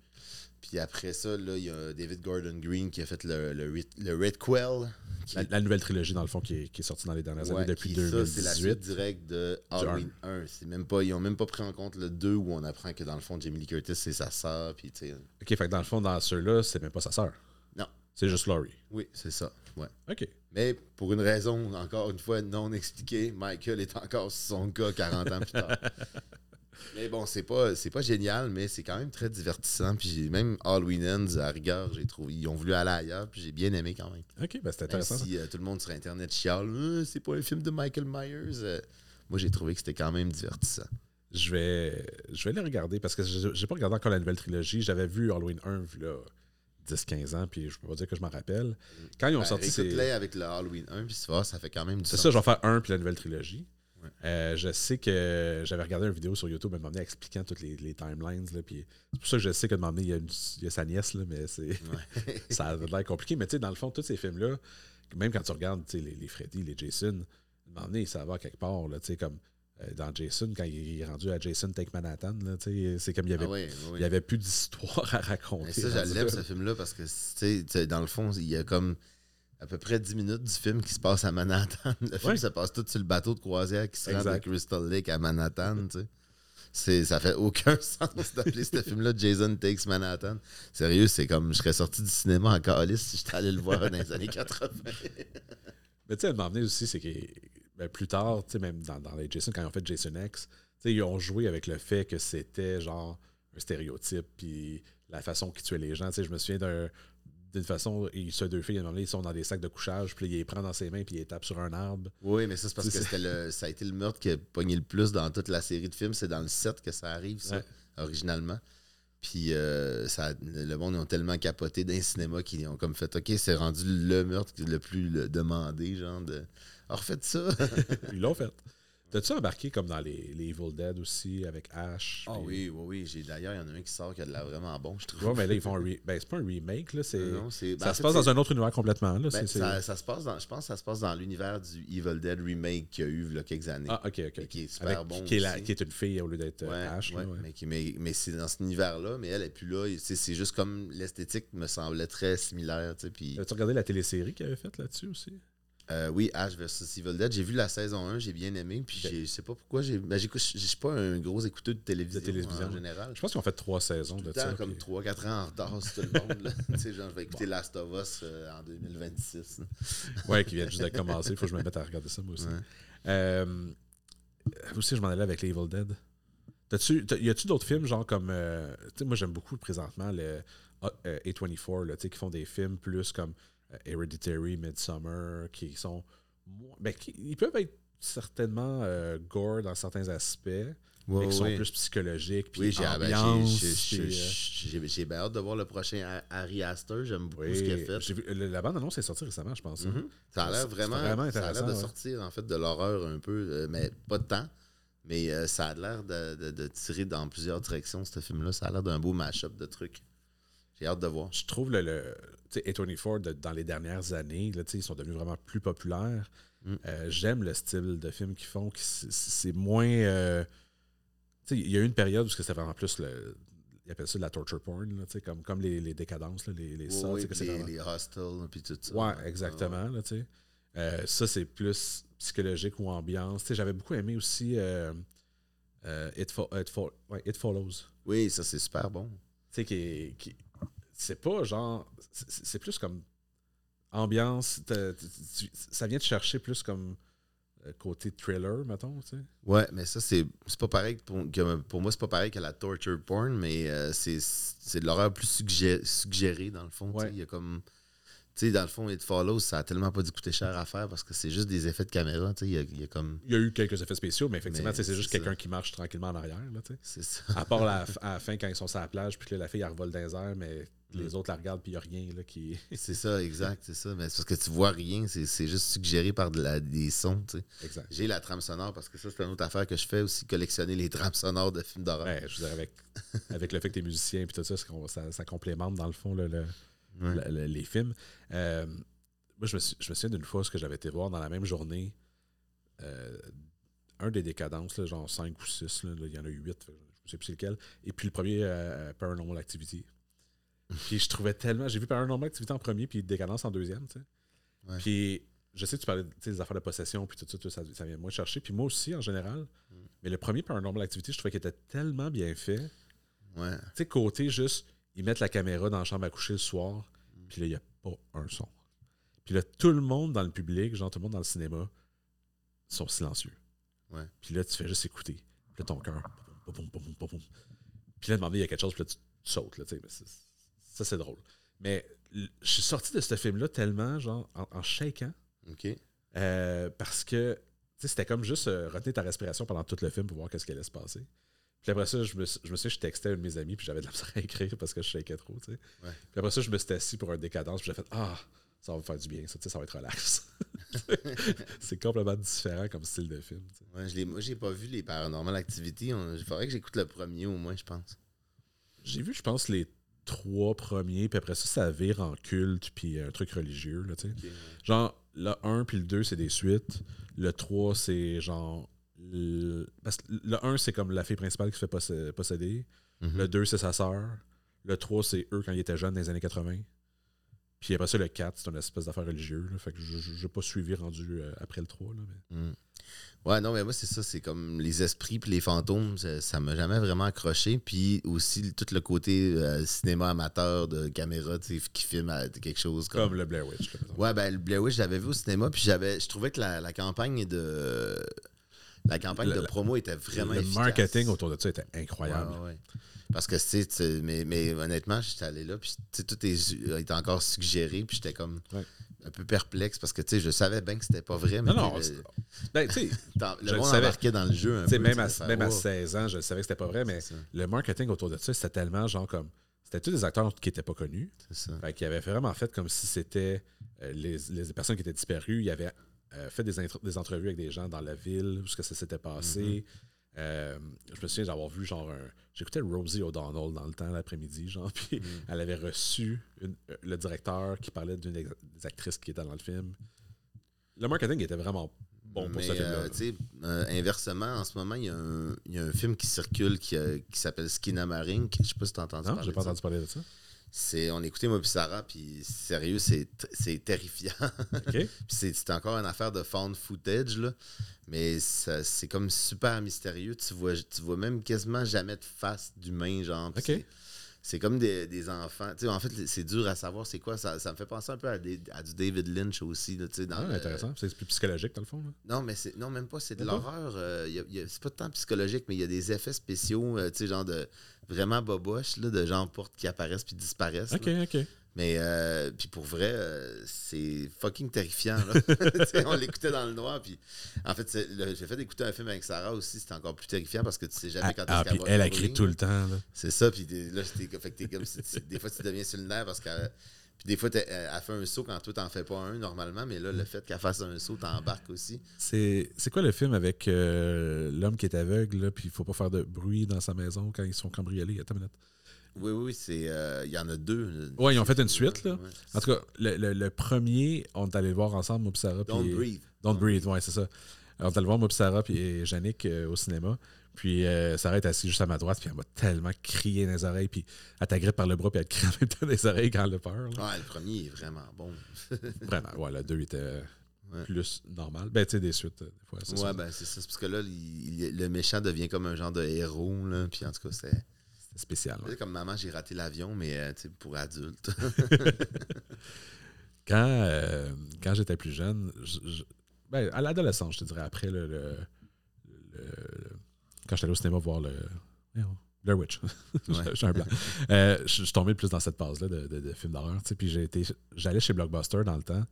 Puis après ça, là, il y a David Gordon Green qui a fait le, le, Red- le Red Quell. qui La, nouvelle trilogie, dans le fond, qui est, qui est sortie dans les dernières ouais, années depuis ça, c'est la suite 2018. directe de Halloween 1. C'est même pas, ils ont même pas pris en compte le 2 où on apprend que dans le fond, Jamie Lee Curtis, c'est sa sœur. Puis, Ok, fait que dans le fond, dans ceux-là, c'est même pas sa sœur. Non. C'est juste Laurie. oui, c'est ça. Ouais. Ok. Mais pour une raison, encore une fois, non expliquée, Michael est encore son gars 40 ans plus tard. [LAUGHS] mais bon, c'est pas, c'est pas génial, mais c'est quand même très divertissant. Puis même Halloween Ends, à rigueur, j'ai trouvé. Ils ont voulu aller ailleurs, puis j'ai bien aimé quand même. Ok, ben Même intéressant. si euh, tout le monde sur Internet chiale, Euh, c'est pas un film de Michael Myers. euh, moi, j'ai trouvé que c'était quand même divertissant. Je vais, je vais les regarder parce que je- j'ai pas regardé encore la nouvelle trilogie. J'avais vu Halloween 1 vu là 10-15 ans, puis je peux pas dire que je m'en rappelle. Quand ils ont Ben, sorti ces. Avec le Halloween 1, puis vois, ça fait quand même du C'est ça, je vais faire un puis la nouvelle trilogie. Ouais. Euh, je sais que j'avais regardé une vidéo sur YouTube, elle amené expliquant toutes les, les timelines. C'est pour ça que je sais que de m'emmener, il y a, une- il y a sa nièce, là, mais c'est, Ouais. [LAUGHS] ça a l'air compliqué. Mais tu sais, dans le fond, tous ces films-là, même quand tu regardes les, les Freddy, les Jason, donné, ça va quelque part. Là, tu sais, comme euh, dans Jason, quand il est rendu à Jason Take Manhattan, c'est comme il y avait, Ah il y avait plus d'histoire à raconter. Mais ça, ce film-là parce que, dans le fond, il y a comme à peu près 10 minutes du film qui se passe à Manhattan. [LAUGHS] Le film Ouais. se passe tout sur le bateau de croisière qui se rend de. Crystal Lake à Manhattan, tu sais. C'est, ça fait aucun [LAUGHS] sens d'appeler ce film-là Jason Takes Manhattan. Sérieux, c'est comme je serais sorti du cinéma en calice si j'étais allé le voir dans les années 80. [LAUGHS] Mais tu sais, elle m'a amené aussi, c'est que ben, plus tard, tu sais, même dans, dans les Jason, quand ils ont fait Jason X, tu sais, ils ont joué avec le fait que c'était genre un stéréotype, puis la façon qu'ils tuaient les gens. Tu sais, je me souviens d'un- d'une façon, ils se deux filles, ils sont dans des sacs de couchage, puis là, il les prend dans ses mains, puis il les tape sur un arbre. Oui, mais ça, c'est parce que le, ça a été le meurtre qui a pogné le plus dans toute la série de films. C'est dans le 7 que ça arrive, ça, Ouais. originalement. Puis euh, ça, le monde ils ont tellement capoté d'un cinéma qu'ils ont comme fait OK, c'est rendu le meurtre le plus demandé, genre de. Alors faites ça. [LAUGHS] Ils l'ont fait. T'as-tu embarqué comme dans les, les Evil Dead aussi, avec Ash? Ah oui, oui, oui. J'ai, d'ailleurs, il y en a un qui sort qui a de l'air vraiment bon, je trouve. Ouais, mais là, ils font un [LAUGHS] re- Ben, c'est pas un remake, là. C'est... Non, ben, ça se passe dans un autre univers complètement, là. Ben, ça, ça se passe dans, je pense que ça se passe dans l'univers du Evil Dead remake qu'il y a eu il y a quelques années. Ah, ok, ok. Et qui est super Avec- bon qui, est la- aussi. qui est une fille au lieu d'être euh, Ouais, Ash. ouais, là. Mais, mais, mais c'est dans cet univers-là, mais elle est plus là. C'est, juste comme l'esthétique me semblait très similaire. Puis, As-tu regardé la télésérie qu'il avait faite là-dessus aussi? Euh, oui, Ash vs Evil Dead, j'ai vu la saison 1, j'ai bien aimé. Puis Ok. j'ai- je sais pas pourquoi. J'ai, ben, je suis pas un gros écouteur de télévision, De télévision. en général. Je pense qu'ils ont fait trois saisons tout de ça. comme puis- 3-4 ans en retard sur tout le monde. [LAUGHS] Tu sais, genre, je vais écouter Last of Us euh, en 2026. là. Ouais, qui viennent juste de commencer. Il faut que je me mette à regarder ça, moi aussi. Ouais. Euh, aussi, je m'en allais avec les Evil Dead. T'as- y a-tu d'autres films, genre comme. euh, tu sais, moi, j'aime beaucoup présentement le A- euh, A24, là, tu sais, qui font des films plus comme Hereditary, Midsummer, qui sont. Ben, qui- ils peuvent être certainement euh, gore dans certains aspects, mais qui sont plus psychologiques. Puis Oui, j'ai, bien hâte de voir le prochain Ha- Harry Astor. J'aime beaucoup euh, ce qu'il a fait. la bande-annonce est sortie récemment, je pense. hein. Mhm. Ça a l'air vraiment, ça a l'air de sortir en fait de l'horreur un peu, euh, mais pas de temps. Mais euh, ça a l'air de, tirer dans plusieurs directions, ce film-là. Ça a l'air d'un beau mash-up de trucs. J'ai hâte de voir. je trouve le, A24 de- dans les dernières années, là, ils sont devenus vraiment plus populaires. Mm. Euh, J'aime le style de film qu'ils font. qui c'est- moins. euh, il y a eu une période où c'était vraiment plus le. Ils appellent ça de la torture porn, là, comme, comme les, les décadences, là, les, les Oui, sorts, oui, tu sais, que c'est les, vraiment- les hostels puis tout ça. Ouais, exactement. Là, tu sais. Euh, ça, c'est plus psychologique ou ambiance. J'avais beaucoup aimé aussi It, Fo- It Fo- ouais, It Follows. Oui, ça c'est super bon. Tu sais, qui, est- qui- c'est pas genre. C'est plus comme ambiance. ça vient te chercher plus comme euh, côté thriller, mettons, tu sais. Ouais, mais ça, c'est c'est pas pareil. Pour, que- pour moi, c'est pas pareil que la torture porn, mais euh, c'est de l'horreur plus suggé- suggérée, dans le fond. Ouais. Il y a comme. Tu sais, dans le fond, It Follows, ça a tellement pas dû coûter cher à faire parce que c'est juste des effets de caméra. Il y a, y a comme. Il y a eu quelques effets spéciaux, mais effectivement, c'est juste quelqu'un qui marche tranquillement en arrière, là. C'est ça. À part la- [LAUGHS] à la fin, quand ils sont sur la plage, puis que là, la fille, elle revole dans les airs, mais Mm. les autres la regardent, puis il n'y a rien là, qui. [LAUGHS] C'est ça, exact, c'est ça. Mais c'est parce que tu vois rien, c'est juste suggéré par de la- des sons, tu sais. J'ai la trame sonore parce que ça, c'est une autre affaire que je fais aussi, collectionner les trames sonores de films d'horreur. Ouais, je veux dire, avec, avec le fait que tu es musicien, puis tout ça, ça, ça complémente, dans le fond, le- le- Ouais. les films. Euh, moi, je me, suis- je me souviens d'une fois ce que j'avais été voir dans la même journée. euh, un des décadences, là, genre 5 ou 6, là, là, il y en a eu 8, je ne sais plus c'est lequel. Et puis le premier, euh, Paranormal Activity. [LAUGHS] Puis je trouvais tellement. J'ai vu Paranormal Activity en premier, puis Décadence en deuxième, tu sais. Ouais. Puis je sais que tu parlais des affaires de possession, puis tout ça, tout ça, ça vient moins chercher. Puis moi aussi, en général. Mm. Mais le premier Paranormal Activity, je trouvais qu'il était tellement bien fait. Ouais. Tu sais, côté juste, ils mettent la caméra dans la chambre à coucher le soir, puis là, il n'y a pas un son. Puis là, tout le monde dans le public, genre tout le monde dans le cinéma, sont silencieux. Ouais. Puis là, tu fais juste écouter. Puis là, ton cœur. Puis là, donné, il y a quelque chose, puis là, tu, tu sautes. Là, tu sais, mais ça, c'est drôle. Mais je suis sorti de ce film-là tellement, genre, en, en shaking, OK. euh, parce que tu sais, c'était comme juste euh, retenir ta respiration pendant tout le film pour voir qu'est-ce qui allait se passer. Puis après ça, je me, suis- je me suis je textais un de mes amis, puis j'avais de la misère à écrire parce que je shakais trop, tu sais. Ouais. Puis après ça, je me suis assis pour un décadence, puis j'ai fait Ah, ça va me faire du bien, ça, tu sais, ça va être relax. [LAUGHS] [LAUGHS] c'est complètement différent comme style de film. tu sais. Ouais, je moi, j'ai pas vu les Paranormal Activity. Il faudrait que j'écoute le premier au moins, je pense. J'ai vu, je pense, les trois premiers, puis après ça, ça vire en culte, puis un truc religieux, là, tu sais. Genre, le 1 puis le 2, c'est des suites. Le 3, c'est genre. Le- Parce que le 1, c'est comme la fille principale qui se fait possé- posséder. Mhm. Le 2, c'est sa sœur. Le 3, c'est eux quand ils étaient jeunes dans les années 80. Puis après ça, le 4, c'est une espèce d'affaire religieuse. Fait que je n'ai pas suivi rendu euh, après le 3. Là, mais... Mm. Ouais, non, mais moi, c'est ça. C'est comme les esprits puis les fantômes, ça ça m'a jamais vraiment accroché. Puis aussi, tout le côté euh, cinéma amateur de caméra, qui filme à- quelque chose comme. Comme le Blair Witch. là. Ouais, ben, le Blair Witch, je l'avais vu au cinéma. Puis j'avais, je trouvais que la, la campagne de. La campagne Le- de promo était vraiment le efficace. marketing autour de ça était incroyable. ouais, ouais. Parce que, tu sais, mais, mais honnêtement, j'étais allé là, puis tout est, était encore suggéré, puis j'étais comme Ouais. un peu perplexe parce que, tu sais, je savais bien que c'était pas vrai, mais Non, non, Ben, tu sais, [LAUGHS] dans- le monde embarquait dans le jeu un peu. même, à, même à oh, 16 ans, je savais que c'était pas vrai, mais le marketing autour de ça, c'était tellement genre comme. C'était tous des acteurs qui n'étaient pas connus? c'est ça. Fait qu'il avait vraiment fait comme si c'était euh, les, les personnes qui étaient disparues. Il avait euh, fait des, des entrevues avec des gens dans la ville, où ce que ça s'était passé. Euh, je me souviens d'avoir vu genre un. J'écoutais Rosie O'Donnell dans le temps l'après-midi, genre, [LAUGHS] puis elle avait reçu une- euh, le directeur qui parlait d'une des actrices qui était dans le film. Le marketing était vraiment bon pour mais, ce film-là. euh, euh, inversement, en ce moment, il y, a un- il y a un film qui circule qui, qui s'appelle Skinamarink. Je sais pas si tu as entendu non, parler j'ai pas entendu parler de ça. C'est, on écoutait moi puis Sarah, puis sérieux, c'est, terrifiant. OK. [LAUGHS] Puis c'est, encore une affaire de found footage, là. Mais c'est comme super mystérieux. Tu vois, tu vois même quasiment jamais de face d'humain, genre. Puis Ok. C'est, comme des, des enfants. Tu sais, en fait, c'est dur à savoir c'est quoi. Ça, ça me fait penser un peu à, des- à du David Lynch aussi, là, tu sais, dans Ah, le- intéressant. C'est plus psychologique, dans le fond. là. non, mais c'est non, même pas. C'est de l'horreur. euh, c'est pas tant psychologique, mais il y a des effets spéciaux, euh, tu sais, genre de vraiment boboche, là, de gens qui apparaissent puis disparaissent. OK, là. OK. Mais euh, puis pour vrai, euh, c'est fucking terrifiant. là. [LAUGHS] On l'écoutait dans le noir. Puis en fait, j'ai fait écouter un film avec Sarah aussi. C'était encore plus terrifiant parce que tu sais jamais Ah, quand ah, est-ce va elle a crié tout le temps. C'est ça. Puis là, j'étais- fait que t'es comme si tu- des fois tu deviens sur le nerf parce qu'elle puis des fois, t'es- elle fait un saut quand toi, t'en fais pas un normalement, mais là, le fait qu'elle fasse un saut, t'embarques aussi. C'est quoi le film avec euh, l'homme qui est aveugle, là, puis il faut pas faire de bruit dans sa maison quand ils sont cambriolés? Attends une minute. Oui, oui, c'est. euh, Il y en a deux. Ouais, ils ont fait une suite, là. Ouais. En tout cas, le, le- le premier, on est allé le voir ensemble, moi Sarah. Don't breathe. Don't Breathe, ouais, c'est ça. On est allé le voir, moi et Sarah, puis Yannick euh, au cinéma. Puis euh, Sarah est assise juste à ma droite, puis elle m'a tellement crié dans les oreilles, puis elle t'agrippe par le bras, puis elle te crie en même temps dans les oreilles quand elle a peur. là. Ouais, le premier est vraiment bon. [LAUGHS] Vraiment, ouais, le 2 était euh, Ouais. plus normal. Ben, tu sais, des suites, euh, des fois, Ouais, ça. ben c'est ça. Parce que là, il- il- le méchant devient comme un genre de héros. Là. Puis en tout cas, c'est. C'est spécial. ouais. Comme maman, j'ai raté l'avion, mais euh, tu sais, pour adulte. [LAUGHS] Quand, euh, quand j'étais plus jeune, je- je- Ben, à l'adolescence, je te dirais, après le. le- le- quand j'étais allé au cinéma voir le. Blair Witch. [LAUGHS] Ouais. J'ai un blanc. Euh, je je suis tombé plus dans cette phase-là de, de, de films d'horreur. Puis. J'allais chez Blockbuster dans le temps.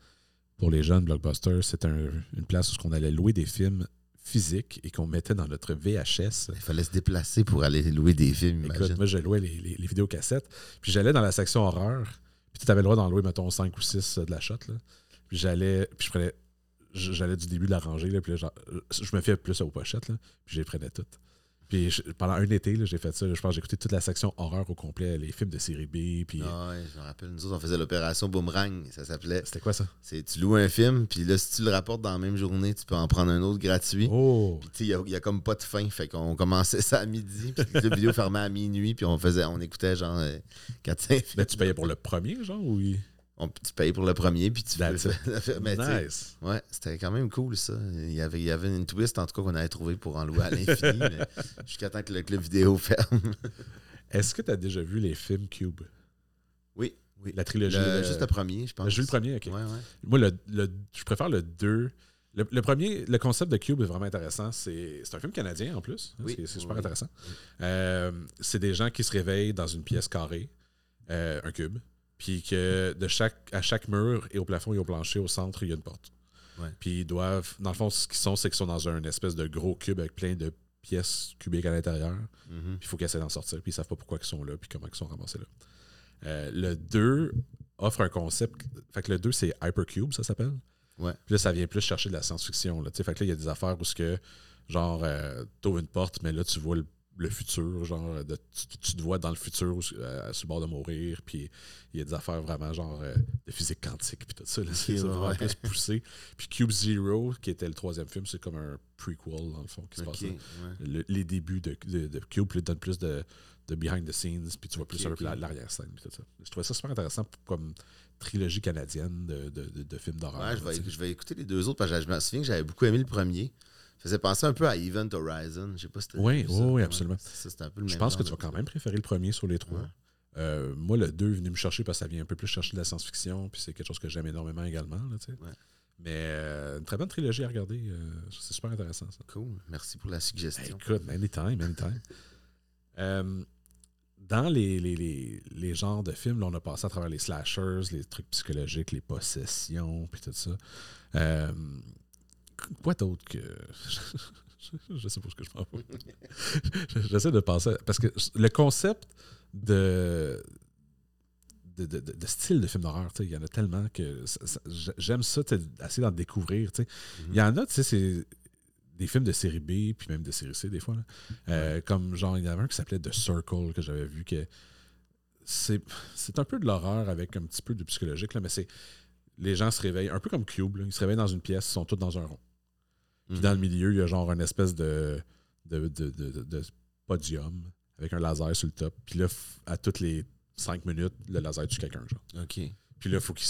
Pour les jeunes, Blockbuster, c'était un- une place où on allait louer des films physiques et qu'on mettait dans notre VHS. Il fallait se déplacer pour aller louer des films, Écoute, imagine. moi, je louais les, les, les vidéocassettes. Puis j'allais dans la section horreur. Puis tu avais le droit d'en louer, mettons, 5 ou 6 de la shot. Là. Puis j'allais. Puis je prenais. J'allais du début de la rangée. Là, puis là, genre, je me fais plus aux pochettes. Là, puis je les prenais toutes. Puis je- pendant un été, j'ai fait ça. Je pense que j'ai écouté toute la section horreur au complet, les films de série B. Puis Ah ouais, je me rappelle, nous autres, on faisait l'opération Boomerang, ça s'appelait. c'était quoi ça? C'est tu loues un film, puis là, si tu le rapportes dans la même journée, tu peux en prendre un autre gratuit. Oh! Puis tu sais, il y a- comme pas de fin, fait qu'on commençait ça à midi, puis la vidéo fermait à minuit, puis on faisait, on écoutait genre 4-5 films. Là, tu payais pour le premier, genre? ou On- tu payes pour le premier, puis tu fais [LAUGHS] Nice! Ouais, c'était quand même cool ça. Il y avait, il y avait une twist en tout cas qu'on avait trouvé pour en louer à l'infini, [LAUGHS] jusqu'à temps que le club vidéo ferme. Est-ce que tu as déjà vu les films Cube? Oui, oui. La trilogie. Le- euh, juste le premier, je pense. J'ai vu le premier, ok. Ouais, ouais. Moi, le, le- je préfère le 2. Le, le premier, le concept de Cube est vraiment intéressant. C'est c'est un film canadien en plus. hein, Oui, c'est c'est super oui. intéressant. Euh, c'est des gens qui se réveillent dans une pièce carrée, euh, un cube, puis que de chaque, à chaque mur et au plafond et au plancher, au centre, il y a une porte. Puis ils doivent. Dans le fond, ce qu'ils sont, c'est qu'ils sont dans un espèce de gros cube avec plein de pièces cubiques à l'intérieur. Mhm. Puis il faut qu'ils essaient d'en sortir, puis ils savent pas pourquoi ils sont là, puis comment ils sont ramassés là. Euh, le 2 offre un concept. Fait que le 2, c'est Hypercube, ça s'appelle. Ouais. Puis là, ça vient plus chercher de la science-fiction. Fait que là, il y a des affaires où ce que, genre, euh, t'ouvres une porte, mais là, tu vois le, le futur, genre, de- tu, tu te vois dans le futur, euh, sur le bord de mourir, puis il y a des affaires vraiment, genre, euh, de physique quantique, puis tout ça. là, c'est vraiment ouais. plus poussé. Puis Cube Zero, qui était le troisième film, c'est comme un prequel, dans le fond, qui se passe là ouais. le- les débuts de, de, de Cube, puis donne plus de, de behind the scenes, puis tu vois plus Ok, un peu ok. la- l'arrière-scène, puis tout ça. Je trouvais ça super intéressant pour- comme trilogie canadienne de, de, de- de films d'horreur. Ouais, vais, je vais écouter les deux autres parce que je me souviens que j'avais beaucoup aimé le premier. Ça faisait penser un peu à Event Horizon. Je sais pas si Oui, vu oui, ça. oui, Ouais, absolument. ça, un peu le Je pense que tu vas quand même préférer le premier sur les trois. Ouais. Euh, moi, le 2 est venu me chercher parce que ça vient un peu plus chercher de la science-fiction, puis c'est quelque chose que j'aime énormément également. Là. Ouais. Mais euh, une très bonne trilogie à regarder. euh, c'est super intéressant, ça. Cool. Merci pour la Ben, suggestion. écoute, anytime, anytime. [LAUGHS] Dans les, les, les, les genres de films, là, on a passé à travers les slashers, les trucs psychologiques, les possessions, puis tout ça. Quoi d'autre que. [LAUGHS] je sais pas ce que je m'en vais. [LAUGHS] J'essaie de penser. Parce que le concept de. De, de- style de film d'horreur, il y en a tellement que j'aime ça, essayer d'en découvrir. sais. Il y en a, tu sais, c'est des films de série B, puis même de série C des fois. là. Euh, Comme genre, il y en avait un qui s'appelait The Circle que j'avais vu que c'est c'est un peu de l'horreur avec un petit peu de psychologique, là, mais c'est les gens se réveillent, un peu comme Cube, là, ils se réveillent dans une pièce, ils sont tous dans un rond. Puis dans le milieu, il y a genre une espèce de, de, de, podium avec un laser sur le top. Puis là, à toutes les cinq minutes, le laser tue quelqu'un, genre. OK. Puis là, il faut qu'ils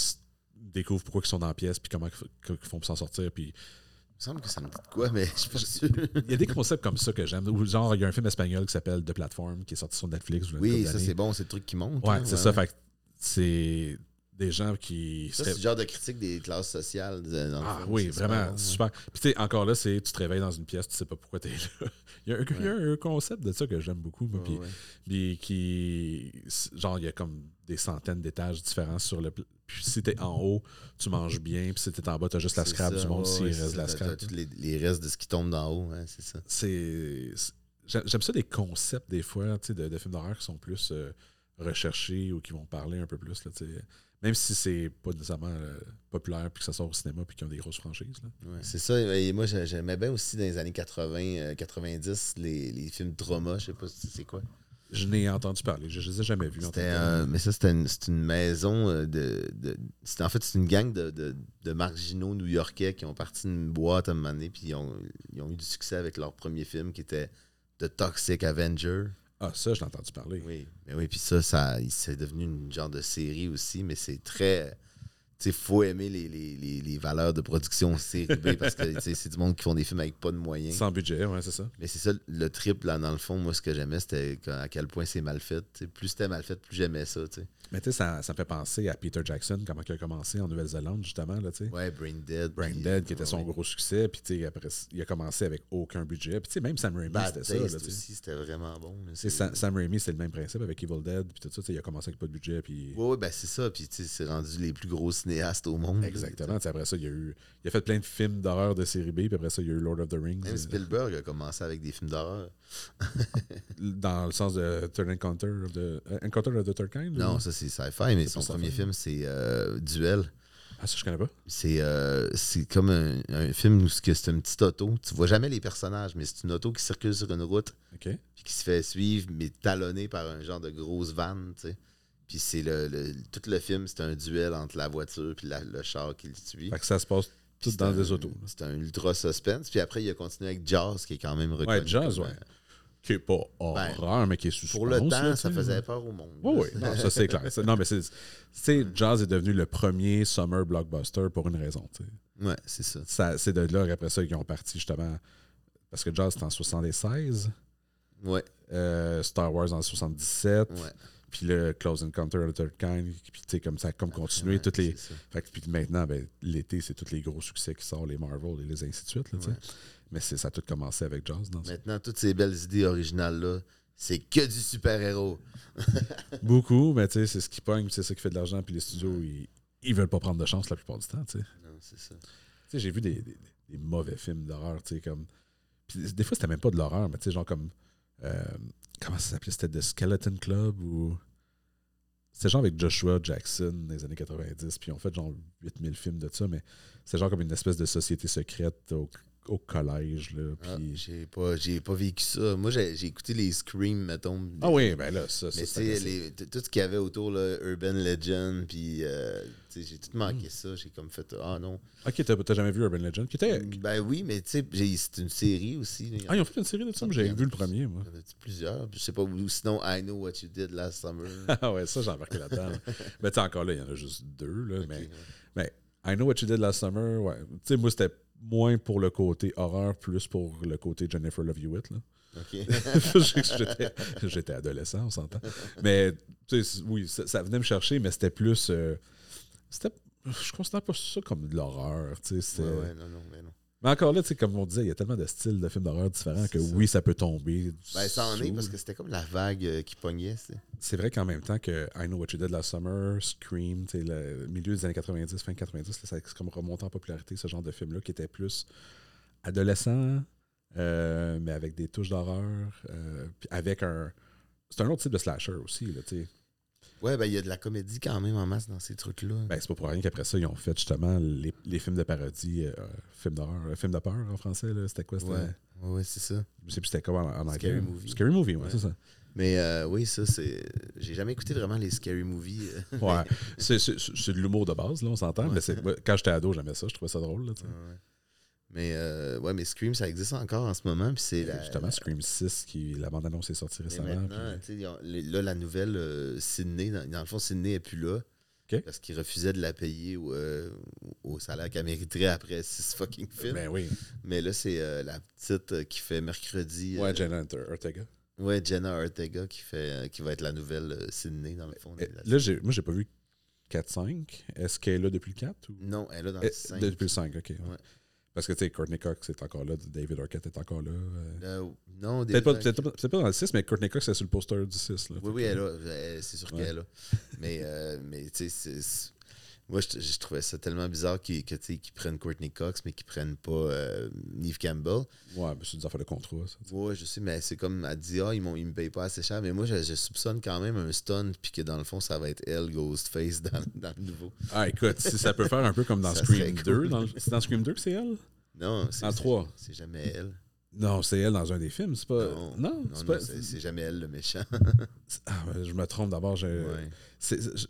découvrent pourquoi ils sont dans la pièce, puis comment ils font pour s'en sortir. Puis Il me semble que ça me dit de quoi, mais je suis pas sûr. Il y a des concepts comme ça que j'aime. Ou genre, il y a un film espagnol qui s'appelle The Platform qui est sorti sur Netflix. Oui, ça c'est bon, c'est le truc qui monte. Ouais, là, c'est ça. Fait c'est des gens qui. Ça, c'est le genre de critique des classes sociales. dans Ah oui, super vraiment, bon, c'est ouais. super. Puis tu sais, encore là, c'est tu te réveilles dans une pièce, tu sais pas pourquoi t'es là. [LAUGHS] il, y a un, il y a un concept de ça que j'aime beaucoup. moi, puis, Ouais, ouais. puis qui. Genre, il y a comme des centaines d'étages différents sur le. Puis si t'es en haut, tu manges bien. Puis si t'es en bas, t'as juste la scrap ça, du monde s'il reste la scrap. t'as tous les, les restes de ce qui tombe d'en haut, hein, c'est ça. c'est j'aime j'aime ça des concepts des fois tu sais, de, de films d'horreur qui sont plus euh, recherchés ou qui vont parler un peu plus là, tu sais. Même si c'est pas nécessairement euh, populaire puis que ça sort au cinéma puis qu'ils ont des grosses franchises. Ouais, c'est ça. Et moi, j'ai- j'aimais bien aussi dans les années 80, euh, 90, les, les films trauma. Je sais pas si c'est quoi. je n'ai entendu parler je, je les ai jamais vus un- mais ça, c'était une, c'est une maison euh, de. en fait, c'est une gang de, de, de marginaux new-yorkais qui ont parti d'une boîte à un moment donné, puis ils ont, ils ont eu du succès avec leur premier film qui était The Toxic Avenger. Ah ça je l'ai entendu parler. Oui, mais oui, puis ça, ça c'est devenu une genre de série aussi, mais c'est très il faut aimer les, les, les, les, valeurs de production série B [LAUGHS] parce que c'est du monde qui font des films avec pas de moyens. Sans budget, ouais, c'est ça. Mais c'est ça, le trip, là, dans le fond, moi, ce que j'aimais, c'était à quel point c'est mal fait. plus c'était mal fait, plus j'aimais ça. sais. Mais tu sais, ça, ça me fait penser à Peter Jackson, comment il a commencé en Nouvelle-Zélande, justement. Là, sais. ouais, Brain Dead. Brain Dead, qui était son gros succès. Puis après, il a commencé avec aucun budget. Puis même Sam Raimi, c'était ça. Là, aussi, c'était vraiment bon. Sam, Sam, Raimi, c'est le même principe avec Evil Dead. Puis tout ça, il a commencé avec pas de budget. Puis... Oui, ouais, ben c'est ça. Puis c'est rendu les plus gros cinéastes au monde. Exactement. après ça, il a, eu, il a fait plein de films d'horreur de série B. Puis après ça, il y a eu Lord of the Rings. Même Spielberg a commencé avec des films d'horreur. [LAUGHS] Dans le sens de Third Encounter of the, Encounter of the Third Kind? Non, ça c'est sci-fi, mais son premier film, c'est euh, Duel. Ah, ça, je connais pas. C'est euh, comme un, film où c'est une petite auto. Tu vois jamais les personnages, mais c'est une auto qui circule sur une route. Puis qui se fait suivre, mais talonnée par un genre de grosse vanne, tu sais. Puis c'est le, tout le film, c'est un duel entre la voiture et le char qui le suit. Fait que ça se passe tout dans des autos. C'est un ultra suspense. Puis après, il a continué avec Jazz, qui est quand même reconnu. Ouais, Jazz, ouais. Qui est pas ben, horreur, mais qui est sous Pour le temps, ça faisait peur au monde. Oui, oui, ça c'est clair. Non, mais c'est. Jazz est devenu le premier summer blockbuster pour une raison. Oui, Ouais, c'est ça. ça c'est de là qu'après ça, ils ont parti justement. Parce que Jazz, c'était en 76. Ouais. Euh, Star Wars en 77. Ouais. Puis le Close Encounter of the Third Kind. Puis tu sais, comme ça, comme continuer. toutes les... Fait que, puis maintenant, ben, l'été, c'est tous les gros succès qui sortent, les Marvel et les ainsi de suite. Là, mais ça a tout commencé avec Jaws. Dans Maintenant, toutes ces belles idées originales-là, c'est que du super-héros. [LAUGHS] Beaucoup, mais tu sais, c'est ce qui pogne, c'est ça qui fait de l'argent, puis les studios, ils, ils veulent pas prendre de chance la plupart du temps, tu sais. Non, c'est ça. Tu sais, j'ai vu des, des, mauvais films d'horreur, tu sais, comme... Puis des fois, c'était même pas de l'horreur, mais tu sais, genre comme... Euh, comment ça s'appelait? C'était The Skeleton Club ou... C'était genre avec Joshua Jackson dans les années 90, puis ils ont fait genre 8000 films de ça, mais c'est genre comme une espèce de société secrète au au collège. Là, ah, j'ai pas, pas vécu ça. Moi, j'ai écouté les Scream, mettons. Ah oui, ben là, ça, Mais tu tout ce qu'il y avait autour, là, Urban Legend, puis euh, j'ai tout manqué hmm. ça. J'ai comme fait, ah non. Ok, t'as jamais vu Urban Legend? Qui était... Ben oui, mais tu sais, c'est une série aussi. Ah, ils ont fait une série de ça, j'ai vu le premier, moi. Il y en a plusieurs? Je sais pas, ou sinon, I Know What You Did Last Summer. [LAUGHS] ah ouais, ça, j'ai embarqué là-dedans. mais tu sais, encore là, il y en a juste deux, là. mais, mais I Know What You Did Last Summer, ouais. Tu sais, moi, c'était moins pour le côté horreur, plus pour le côté Jennifer Love Hewitt. Là. [LAUGHS] J'étais adolescent, on s'entend. Mais oui, ça, venait me chercher, mais c'était plus. Euh, c'était, je considère pas ça comme de l'horreur. Ouais, ouais, non, non, mais non. Mais encore là, comme on disait, il y a tellement de styles de films d'horreur différents que oui, ça peut tomber. Ben, ça en est parce que c'était comme la vague euh, qui pognait. C'est vrai qu'en même temps que I Know What You Did Last Summer, Scream, le milieu des années 90, fin 90, ça a comme remonté en popularité, ce genre de film-là qui était plus adolescent, euh, mais avec des touches d'horreur, euh, avec un. C'est un autre type de slasher aussi, là, tu sais. Ouais, ben il y a de la comédie quand même en masse dans ces trucs-là. Ben, c'est pas pour rien qu'après ça, ils ont fait justement les, les films de parodie, euh, films d'horreur, euh, films de peur en français. C'était quoi Ouais, ouais c'est ça. Je sais plus c'était quoi en, en anglais. Scary Movie. Scary Movie, ouais, c'est ça. Mais euh, oui, ça, c'est. J'ai jamais écouté vraiment les scary movies. [LAUGHS] ouais. C'est de l'humour de base, là, on s'entend. Mais quand j'étais ado, j'aimais ça. Je trouvais ça drôle. Là. Mais euh, ouais, mais Scream, ça existe encore en ce moment. Puis c'est Justement, Scream 6, qui, la bande-annonce est sortie récemment. là, la nouvelle euh, Sydney, dans, le fond, Sydney n'est plus là. Parce qu'il refusait de la payer au, euh, au salaire qu'elle mériterait après [LAUGHS] six fucking films. Ben oui. Mais là, c'est euh, la petite qui fait mercredi. Ouais, Jenna Ortega. Ouais, Jenna Ortega qui, fait, qui va être la nouvelle Sydney, dans le fond. là, là moi, j'ai pas vu 4-5. Est-ce qu'elle est là depuis le 4 ou... Non, elle est là dans le 5. Depuis le 5, ok. Ouais. Parce que, tu sais, Courtney Cox est encore là, David Arquette est encore là. Euh... euh non, Peut-être pas, pas, dans le 6, mais Courtney Cox est sur le poster du 6. Là, oui, oui, elle est là. C'est sûr qu'elle est là. mais, euh, mais tu sais, moi, je, trouvais ça tellement bizarre qu'ils prennent Courtney Cox, mais qu'ils prennent pas euh, Neve Campbell. Ouais, mais c'est des affaires de contrat, ça. Ouais, je sais, mais c'est comme, elle dit, ah, ils, ils me payent pas assez cher. Mais moi, je, soupçonne quand même un stun, puis que dans le fond, ça va être elle, Ghostface, dans, dans le nouveau. Ah, écoute, si ça peut faire un peu comme dans Scream 2. C'est dans Scream 2 que c'est elle? Non, c'est. En 3. C'est jamais elle. Non, c'est elle dans un des films, c'est pas. Non, Non, non, c'est pas. jamais elle le méchant. Ah, ouais, je me trompe d'abord. j'ai- Ouais.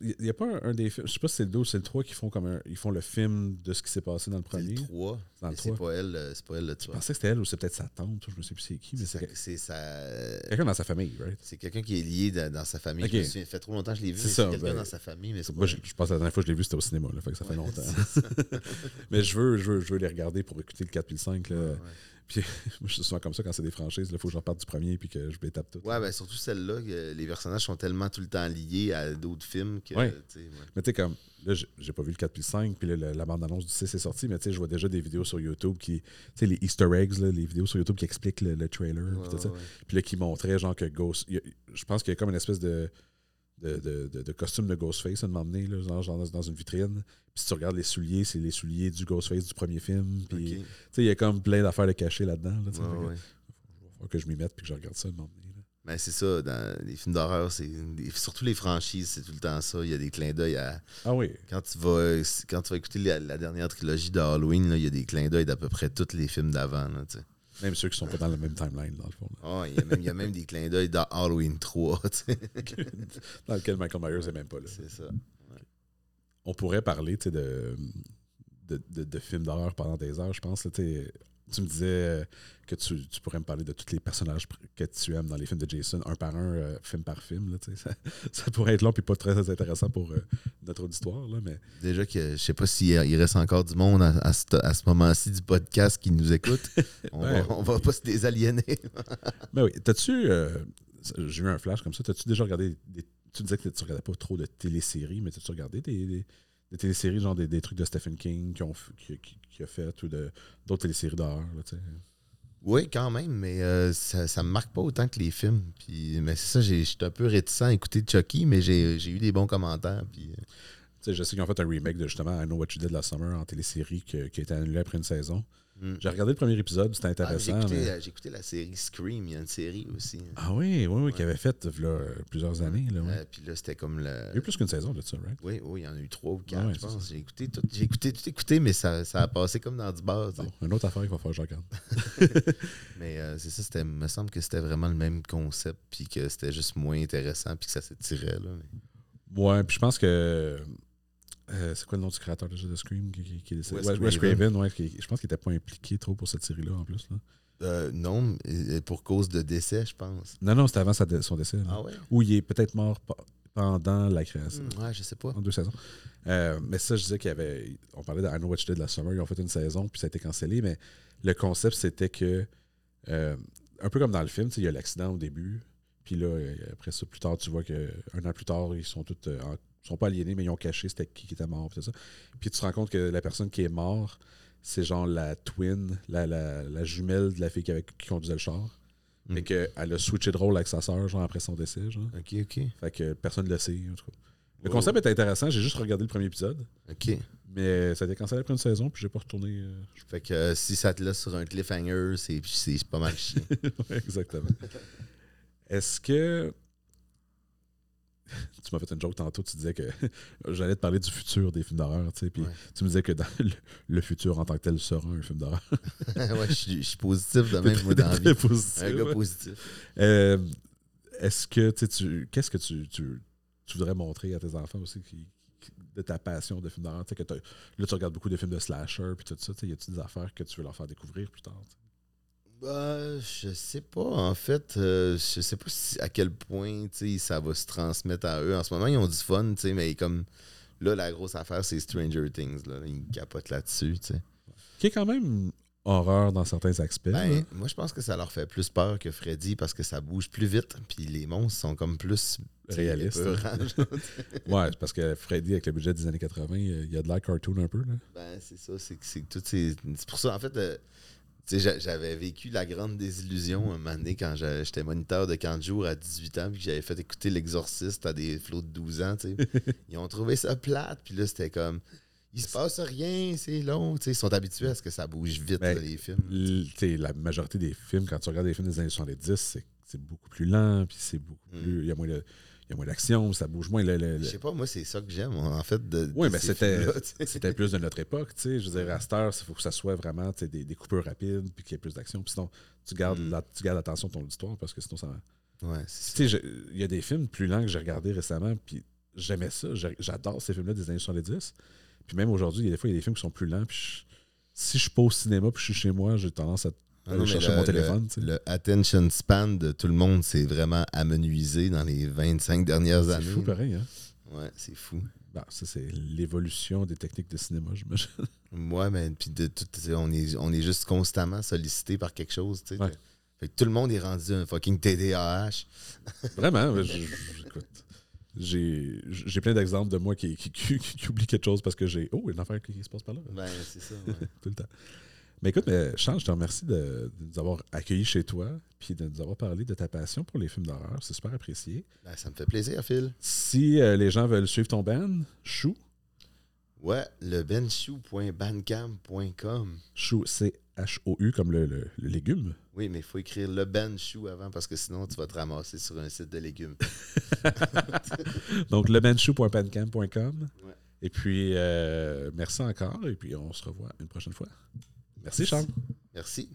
Il n'y a pas un, un des films. Je sais pas si c'est le 2 ou c'est le 3 qui font comme un, ils font le film de ce qui s'est passé dans le C'est premier. le 3. Dans le mais C'est 3. pas elle, euh, c'est pas elle le Je tueur. pensais que c'était elle ou c'est peut-être sa tante. Je me sais plus c'est qui, mais C'est c'est sa- c'est sa. quelqu'un dans sa famille, right? C'est quelqu'un qui est lié dans, dans sa famille. Ok. Je me souviens, ça fait trop longtemps que je l'ai vu. C'est C'est quelqu'un ben, dans sa famille, mais c'est Moi, je, je pense que la dernière fois que je l'ai vu, c'était au cinéma, là, fait que ça fait longtemps. c'est ça. [LAUGHS] mais je veux, je, veux, je veux les regarder pour écouter le 4 puis le 5. Là. Ouais, ouais. Puis [LAUGHS] moi, je suis souvent comme ça quand c'est des franchises. Il faut que je reparte du premier puis que je les tape tout. Ouais, ben surtout celle-là, les personnages sont tellement tout le temps liés à d'autres films que. Ouais. ouais. Mais tu sais, comme, là, j'ai- pas vu le 4 puis le 5, puis là, la, la bande-annonce du 6 est sortie, mais tu sais, je vois déjà des vidéos sur YouTube qui. Tu sais, les Easter eggs, là, les vidéos sur YouTube qui expliquent le, le trailer, puis tout ça. Puis là, qui montrait, genre, que Ghost. je pense qu'il y a comme une espèce de. De, de, de- de costume de Ghostface à un moment donné, là, genre, genre dans- dans une vitrine. Puis si tu regardes les souliers, c'est les souliers du Ghostface du premier film. Puis, Ok. tu sais, il y a comme plein d'affaires de cachées là-dedans. Là. Ouais, que faut que je m'y mette puis que je regarde ça à un moment donné. Là. Ben, c'est ça, dans les films d'horreur, c'est surtout les franchises, c'est tout le temps ça. Il y a des clins d'œil à. Ah oui. Quand tu vas, quand tu vas écouter la, la dernière trilogie de Halloween, là, il y a des clins d'œil d'à peu près tous les films d'avant. Même ceux qui sont pas dans la même timeline, dans le fond. là. Il, y a même, il y a même des clins d'œil dans Halloween 3. tu sais. [LAUGHS] dans lequel Michael Myers n'est même pas là. C'est ça. On pourrait parler de, de, de, de films d'horreur pendant des heures, je pense. là, tu me disais euh, que tu, tu pourrais me parler de tous les personnages que tu aimes dans les films de Jason, un par un, euh, film par film. Là, [LAUGHS] ça, ça pourrait être long et pas très intéressant pour euh, notre auditoire. Là, mais Déjà que je sais pas s'il il reste encore du monde à, à ce, à ce moment-ci du podcast qui nous écoute. [LAUGHS] On, Ouais. va, on va pas se désaliéner. Mais [LAUGHS] oui, t'as-tu. euh, J'ai eu un flash comme ça. T'as-tu déjà regardé. Des, tu disais que tu regardais pas trop de téléséries, mais t'as-tu regardé des, des, des téléséries, genre des, des trucs de Stephen King qui, ont, qui, qui- qui a fait ou d'autres téléséries d'horreur? Oui, quand même, mais euh, ça, ça me marque pas autant que les films. Puis, mais c'est ça, j'étais un peu réticent à écouter Chucky, mais j'ai eu des bons commentaires. Puis, euh, je sais qu'ils ont fait un remake de justement I Know What You Did Last Summer en télésérie que- qui a été annulé après une saison. Hmm. J'ai regardé le premier épisode, c'était Ah, j'ai intéressant. écouté, mais- euh, j'ai écouté la série Scream, il y a une série aussi. hein. Ah oui, oui, oui, Ouais. qui avait fait là, plusieurs années. Là, ouais. Euh, puis là, c'était comme le. Il y a eu plus qu'une saison de ça, right? Oui, oui, il y en a eu trois ou quatre, Ah ouais, je pense. J'ai écouté tout, j'ai écouté tout écouté, mais ça, ça a passé comme dans du sais. Bon, une autre affaire qu'il va falloir que je regarde. [LAUGHS] Mais euh, c'est ça, c'était, me semble que c'était vraiment le même concept, puis que c'était juste moins intéressant, puis que ça s'étirait. Là, mais- Ouais, puis je pense que. Euh, c'est quoi le nom du créateur déjà de Scream qui, qui- qui est décédé? Wes Craven. Ouais, qui- je pense qu'il n'était pas impliqué trop pour cette série-là en plus. Là. Euh, non, euh, pour cause de décès, je pense. Non, non, c'était avant sa son décès. là. Ah ouais? Ou il est peut-être mort pendant la création. Hmm, ouais, je sais pas. En deux saisons. Euh, mais ça, je disais qu'il y avait. On parlait de I Know What You Did Last Summer. Ils ont fait une saison, puis ça a été cancellé. Mais le concept, c'était que. un peu comme dans le film, il y a l'accident au début. Puis là, après ça, plus tard, tu vois qu'un an plus tard, ils sont tous. en- sont pas aliénés, mais ils ont caché c'était qui qui était mort. Puis, tout ça. puis tu te rends compte que la personne qui est morte, c'est genre la twin, la, la, la jumelle de la fille qui, avait- qui conduisait le char. Mm. Fait qu'elle a switché de rôle avec sa sœur, genre après son décès. Genre. Ok, ok. Fait que personne ne le sait, en tout cas. Le Oh. concept est intéressant. J'ai juste regardé le premier épisode. Ok. Mais ça a été cancellé après une saison, puis j'ai pas retourné. euh, Fait que euh, si ça te laisse sur un cliffhanger, c'est, c'est pas mal chiant. [LAUGHS] ouais, exactement. Est-ce que. [LAUGHS] Tu m'as fait une joke tantôt, tu disais que [LAUGHS] j'allais te parler du futur des films d'horreur, tu sais, puis Ouais. tu me disais que dans le, le futur en tant que tel sera un film d'horreur. [LAUGHS] ouais, je suis, je suis positif de même, moi, dans la Très vie. positif, Un gars ouais. positif. Euh, Est-ce que tu sais. Qu'est-ce que tu, tu, tu voudrais montrer à tes enfants aussi qui, qui- de ta passion de films d'horreur? Tu sais, que Là, tu regardes beaucoup de films de slasher, puis tout ça. tu sais, Y a-t-il des affaires que tu veux leur faire découvrir plus tard? Bah, je sais pas, en fait. euh, je sais pas si- à quel point ça va se transmettre à eux. En ce moment, ils ont du fun, mais comme là, la grosse affaire, c'est Stranger Things. Là. Ils capotent là-dessus. Qui est quand même horreur dans certains aspects. Ben, moi, je pense que ça leur fait plus peur que Freddy parce que ça bouge plus vite. Puis les monstres sont comme plus Réalistes. genre. [LAUGHS] Ouais, c'est parce que Freddy, avec le budget des années 80, euh, il y a de l'air cartoon un peu. Là. Ben, c'est ça, c'est que c'est que toutes ces. C'est pour ça, en fait, euh, j'avais vécu la grande désillusion un moment donné quand j'étais moniteur de camp de jour à 18 ans, puis que j'avais fait écouter L'Exorciste à des flots de 12 ans, tu sais. [LAUGHS] Ils ont trouvé ça plate, puis là, c'était comme. Il se passe rien, c'est long, tu sais. Ils sont habitués à ce que ça bouge vite, Ben, là, les films. T'sais, la majorité des films, quand tu regardes des films des années 70, c'est c'est beaucoup plus lent, puis c'est beaucoup Mm. plus. Il y a moins de. Il y a moins d'action, ça bouge moins. Le, le- le- Je sais pas, moi, c'est ça que j'aime, en fait. De, Oui, de mais c'était [LAUGHS] c'était plus de notre époque, tu sais. Je veux dire, à cette heure, il faut que ça soit vraiment des, des coupures rapides, puis qu'il y ait plus d'action. Puis sinon, tu gardes, Mm. la- tu gardes l'attention de ton auditoire, parce que sinon, ça... Ouais. Tu sais, il y a des films plus lents que j'ai regardés récemment, puis j'aimais ça. J'adore ces films-là des années 70. Puis même aujourd'hui, il y a des fois, il y a des films qui sont plus lents, puis je- si je suis pas au cinéma, puis je suis chez moi, j'ai tendance à Ah non, chercher le- mon téléphone, le, attention span de tout le monde s'est vraiment amenuisé dans les 25 dernières C'est années. fou pareil, hein? Ouais, c'est fou. Bon, ça, c'est l'évolution des techniques de cinéma, j'imagine. [LAUGHS] Ouais, mais puis de tout, on est, on est juste constamment sollicité par quelque chose, tu sais. Ouais. Fait que tout le monde est rendu un fucking TDAH. [LAUGHS] Vraiment, je- je- écoute, j'ai j'ai plein d'exemples de moi qui, qui, qui- qui oublie quelque chose parce que j'ai. Oh, il y a une affaire qui, qui se passe par là. Ben, c'est ça. ouais. [LAUGHS] Tout le temps. Mais écoute, mais Charles, je te remercie de, de nous avoir accueillis chez toi puis de nous avoir parlé de ta passion pour les films d'horreur. C'est super apprécié. Ben, ça me fait plaisir, Phil. Si euh, les gens veulent suivre ton band, Chou, Ouais, le benchou.bandcamp.com. Chou, c'est H-O-U comme le, le- le légume. Oui, mais il faut écrire le benchou avant parce que sinon tu vas te ramasser sur un site de légumes. [LAUGHS] Donc, lebenchou.pancam.com. Ouais. Et puis, euh, merci encore. Et puis, on se revoit une prochaine fois. Merci, Charles. Merci.